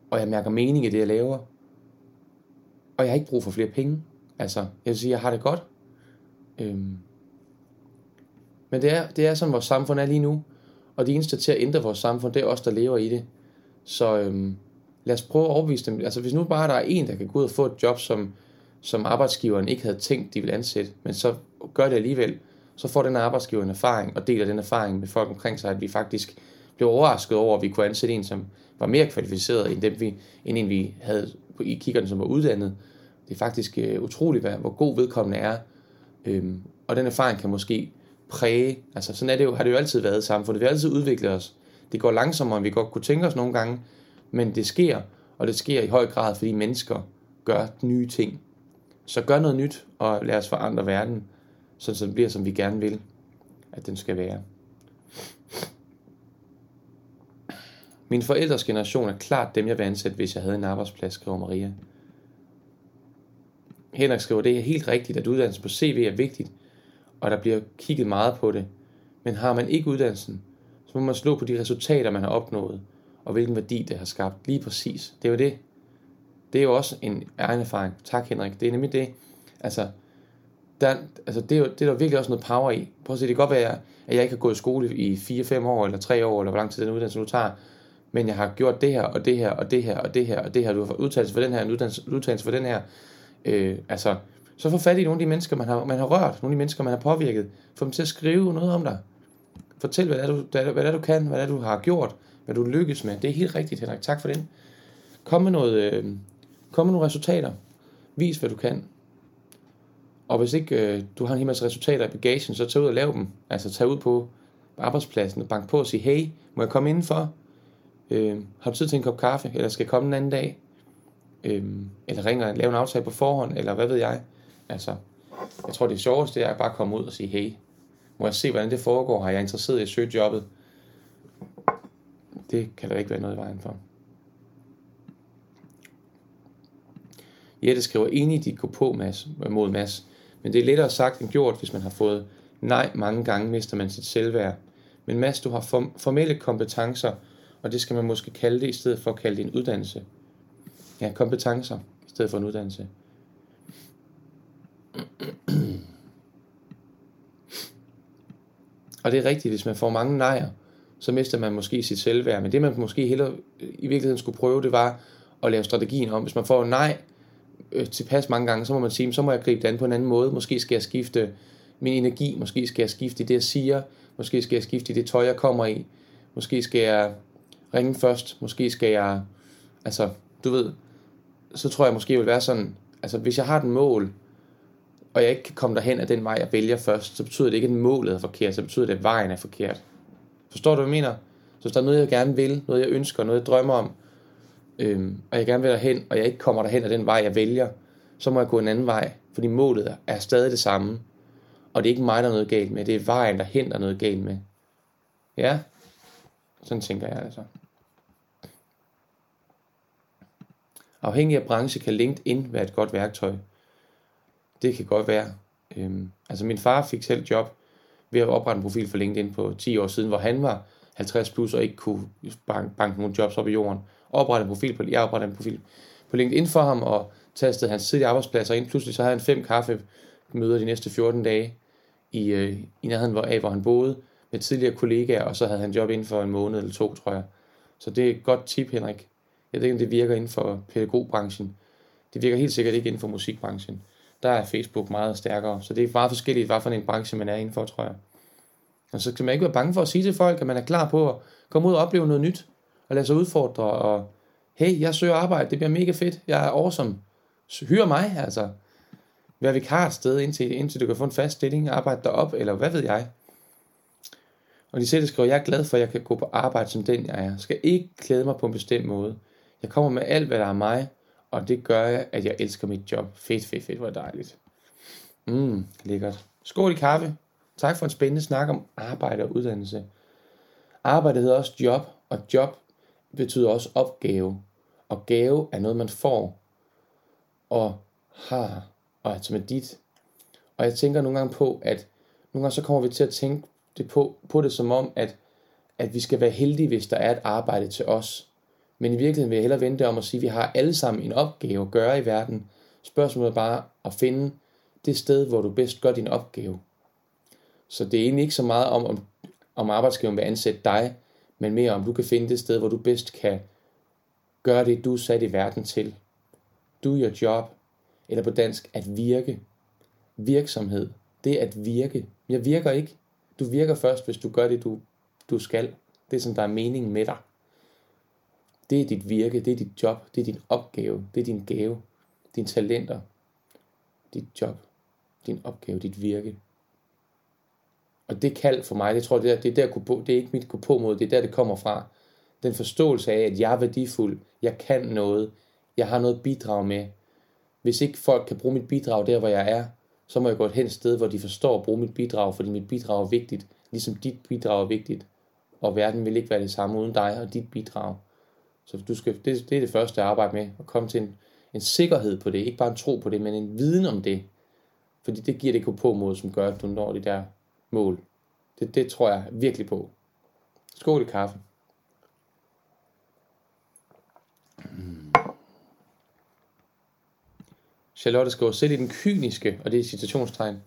og jeg mærker mening i det, jeg laver. Og jeg har ikke brug for flere penge. Altså, jeg vil sige, jeg har det godt. Øhm. Men det er, det er sådan, vores samfund er lige nu. Og de eneste til at ændre vores samfund, det er os, der lever i det. Så øhm, lad os prøve at overbevise dem. Altså, hvis nu bare der er en, der kan gå ud og få et job, som, som arbejdsgiveren ikke havde tænkt, de ville ansætte, men så gør det alligevel, så får den arbejdsgiver en erfaring, og deler den erfaring med folk omkring sig, at vi faktisk blev overrasket over, at vi kunne ansætte en, som var mere kvalificeret end, dem, vi, end en, vi havde i kiggerne, som var uddannet. Det er faktisk øh, utroligt, hvad, hvor god vedkommende er. Øhm, og den erfaring kan måske præge, altså sådan er det jo, har det jo altid været i samfundet. Vi har altid udviklet os. Det går langsommere, end vi godt kunne tænke os nogle gange, men det sker, og det sker i høj grad, fordi mennesker gør nye ting. Så gør noget nyt, og lad os forandre verden, så den bliver, som vi gerne vil, at den skal være. Min forældres generation er klart dem, jeg vil ansætte, hvis jeg havde en arbejdsplads, skriver Maria. Henrik skriver, det er helt rigtigt, at uddannelse på CV er vigtigt, og der bliver kigget meget på det. Men har man ikke uddannelsen, så må man slå på de resultater, man har opnået, og hvilken værdi det har skabt. Lige præcis. Det er jo det. Det er jo også en egen erfaring. Tak Henrik. Det er nemlig det. Altså, der, altså det, er jo, det er der virkelig også noget power i. Prøv at se, det kan godt være, at jeg ikke har gået i skole i 4-5 år, eller 3 år, eller hvor lang tid den uddannelse nu tager, men jeg har gjort det her, og det her, og det her, og det her, og det her, du har fået udtalelse for den her, en udtalelse for den her, øh, altså, så få fat i nogle af de mennesker, man har, man har rørt, nogle af de mennesker, man har påvirket, få dem til at skrive noget om dig. Fortæl, hvad det er, du, hvad det er, du kan, hvad det er, du har gjort, hvad du lykkes med. Det er helt rigtigt, Henrik. Tak for det. Kom med, noget, øh, kom med nogle resultater. Vis, hvad du kan. Og hvis ikke øh, du har en hel masse resultater i bagagen, så tag ud og lav dem. Altså tag ud på arbejdspladsen og bank på og sige, hey, må jeg komme indenfor? Øh, har du tid til en kop kaffe, eller skal jeg komme en anden dag? Øh, eller ringer og laver en aftale på forhånd, eller hvad ved jeg? Altså, jeg tror det sjoveste er at bare komme ud og sige, hey, må jeg se, hvordan det foregår? Har jeg interesseret i at søge jobbet? Det kan der ikke være noget i vejen for. Jette skriver, enig, de går på mas, mod mas. Men det er lettere sagt end gjort, hvis man har fået nej mange gange, mister man sit selvværd. Men Mads, du har formelle kompetencer, og det skal man måske kalde det, i stedet for at kalde det en uddannelse. Ja, kompetencer, i stedet for en uddannelse. Og det er rigtigt, hvis man får mange nejer, så mister man måske sit selvværd. Men det man måske hellere i virkeligheden skulle prøve, det var at lave strategien om. Hvis man får nej øh, tilpas mange gange, så må man sige, så må jeg gribe det an på en anden måde. Måske skal jeg skifte min energi, måske skal jeg skifte i det, jeg siger, måske skal jeg skifte i det tøj, jeg kommer i, måske skal jeg ringe først, måske skal jeg, altså, du ved, så tror jeg måske vil være sådan, altså hvis jeg har et mål, og jeg ikke kan komme derhen af den vej, jeg vælger først, så betyder det ikke, at målet er forkert, så betyder det, at vejen er forkert. Forstår du, hvad jeg mener? Så hvis der er noget, jeg gerne vil, noget jeg ønsker, noget jeg drømmer om, øhm, og jeg gerne vil derhen, og jeg ikke kommer derhen af den vej, jeg vælger, så må jeg gå en anden vej, fordi målet er stadig det samme. Og det er ikke mig, der er noget galt med, det er vejen der er noget galt med. Ja, sådan tænker jeg altså. Afhængig af branche kan LinkedIn være et godt værktøj. Det kan godt være. Øhm, altså min far fik selv job ved at oprette en profil for LinkedIn på 10 år siden, hvor han var 50 plus og ikke kunne banke, banke nogle jobs op i jorden. Oprette en profil på, jeg oprettede en profil på LinkedIn for ham og tastede hans tidlige arbejdspladser ind. Pludselig så havde han fem kaffemøder de næste 14 dage i, øh, i nærheden af, hvor han boede med tidligere kollegaer, og så havde han job inden for en måned eller to, tror jeg. Så det er et godt tip, Henrik. Jeg ved ikke, om det virker inden for pædagogbranchen. Det virker helt sikkert ikke inden for musikbranchen. Der er Facebook meget stærkere, så det er meget forskelligt, hvad for en branche man er inden for, tror jeg. Og så skal man ikke være bange for at sige til folk, at man er klar på at komme ud og opleve noget nyt, og lade sig udfordre, og hey, jeg søger arbejde, det bliver mega fedt, jeg er awesome. Hyr mig, altså. Vær vikar et sted, indtil, indtil du kan få en fast stilling, arbejde derop, eller hvad ved jeg. Og de selv skriver, jeg er glad for, at jeg kan gå på arbejde som den, jeg er. Jeg skal ikke klæde mig på en bestemt måde. Jeg kommer med alt, hvad der er mig, og det gør jeg, at jeg elsker mit job. Fedt, fedt, fedt, hvor dejligt. Mm, lækkert. Skål i kaffe. Tak for en spændende snak om arbejde og uddannelse. Arbejde hedder også job, og job betyder også opgave. Og gave er noget, man får og har, og som er dit. Og jeg tænker nogle gange på, at nogle gange så kommer vi til at tænke det på, på det som om, at, at vi skal være heldige, hvis der er et arbejde til os. Men i virkeligheden vil jeg hellere vente om at sige, at vi har alle sammen en opgave at gøre i verden. Spørgsmålet er bare at finde det sted, hvor du bedst gør din opgave. Så det er egentlig ikke så meget om, om, om arbejdsgiveren vil ansætte dig, men mere om du kan finde det sted, hvor du bedst kan gøre det, du er sat i verden til. Do your job, eller på dansk, at virke. Virksomhed, det er at virke. Jeg virker ikke. Du virker først, hvis du gør det, du, du skal. Det, som der er meningen med dig. Det er dit virke, det er dit job, det er din opgave, det er din gave, dine talenter, dit job, din opgave, dit virke. Og det kald for mig, det tror jeg, det er, det er, der, det er ikke mit gå på mod, det er der, det kommer fra. Den forståelse af, at jeg er værdifuld, jeg kan noget, jeg har noget bidrag med. Hvis ikke folk kan bruge mit bidrag der, hvor jeg er, så må jeg gå et hen sted, hvor de forstår at bruge mit bidrag, fordi mit bidrag er vigtigt, ligesom dit bidrag er vigtigt. Og verden vil ikke være det samme uden dig og dit bidrag. Så du skal, det, det er det første at arbejde med, at komme til en, en sikkerhed på det, ikke bare en tro på det, men en viden om det. Fordi det giver det på mod, som gør, at du når de der mål. Det, det tror jeg virkelig på. Skål i kaffe. Charlotte skriver, selv i den kyniske, og det er citationstegn,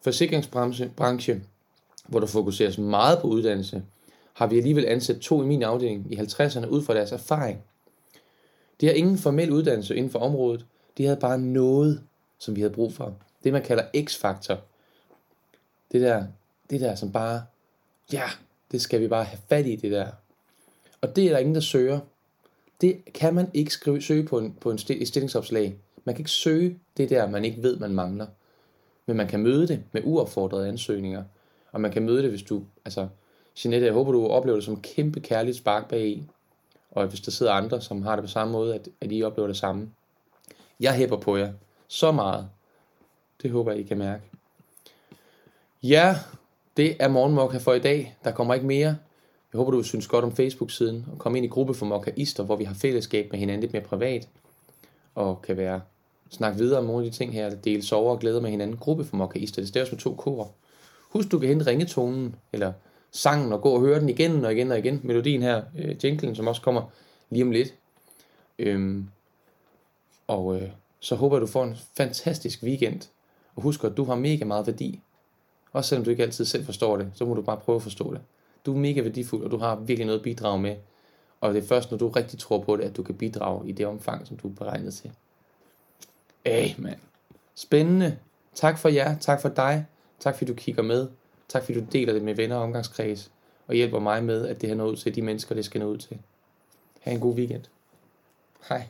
forsikringsbranche, hvor der fokuseres meget på uddannelse, har vi alligevel ansat to i min afdeling i 50'erne ud fra deres erfaring. De har ingen formel uddannelse inden for området. De havde bare noget, som vi havde brug for. Det man kalder X-faktor. Det der, det der som bare, ja, det skal vi bare have fat i, det der. Og det er der ingen, der søger. Det kan man ikke skrive, søge på, en, på en stillingsopslag. Man kan ikke søge det der, man ikke ved, man mangler. Men man kan møde det med uopfordrede ansøgninger. Og man kan møde det, hvis du, altså, Jeanette, jeg håber, du oplever det som en kæmpe kærligt spark bag i. Og hvis der sidder andre, som har det på samme måde, at, at I oplever det samme. Jeg hæpper på jer så meget. Det håber jeg, I kan mærke. Ja, det er Morgenmokka for i dag. Der kommer ikke mere. Jeg håber, du synes godt om Facebook-siden, og kom ind i gruppe for mokkaister, hvor vi har fællesskab med hinanden lidt mere privat, og kan være snakke videre om nogle af de ting her, dele sover og glæder med hinanden. Gruppe for mokkaister, det staves med to kor. Husk, du kan hente ringetonen, eller sangen, og gå og høre den igen og igen og igen. Melodien her, øh, jinglen, som også kommer lige om lidt. Øhm, og øh, så håber jeg, du får en fantastisk weekend. Og husk, at du har mega meget værdi. Også selvom du ikke altid selv forstår det, så må du bare prøve at forstå det. Du er mega værdifuld, og du har virkelig noget at bidrage med. Og det er først, når du rigtig tror på det, at du kan bidrage i det omfang, som du er beregnet til. Ej, mand. Spændende. Tak for jer. Tak for dig. Tak fordi du kigger med. Tak fordi du deler det med venner og omgangskreds. Og hjælper mig med, at det her når ud til de mennesker, det skal nå ud til. Ha' en god weekend. Hej.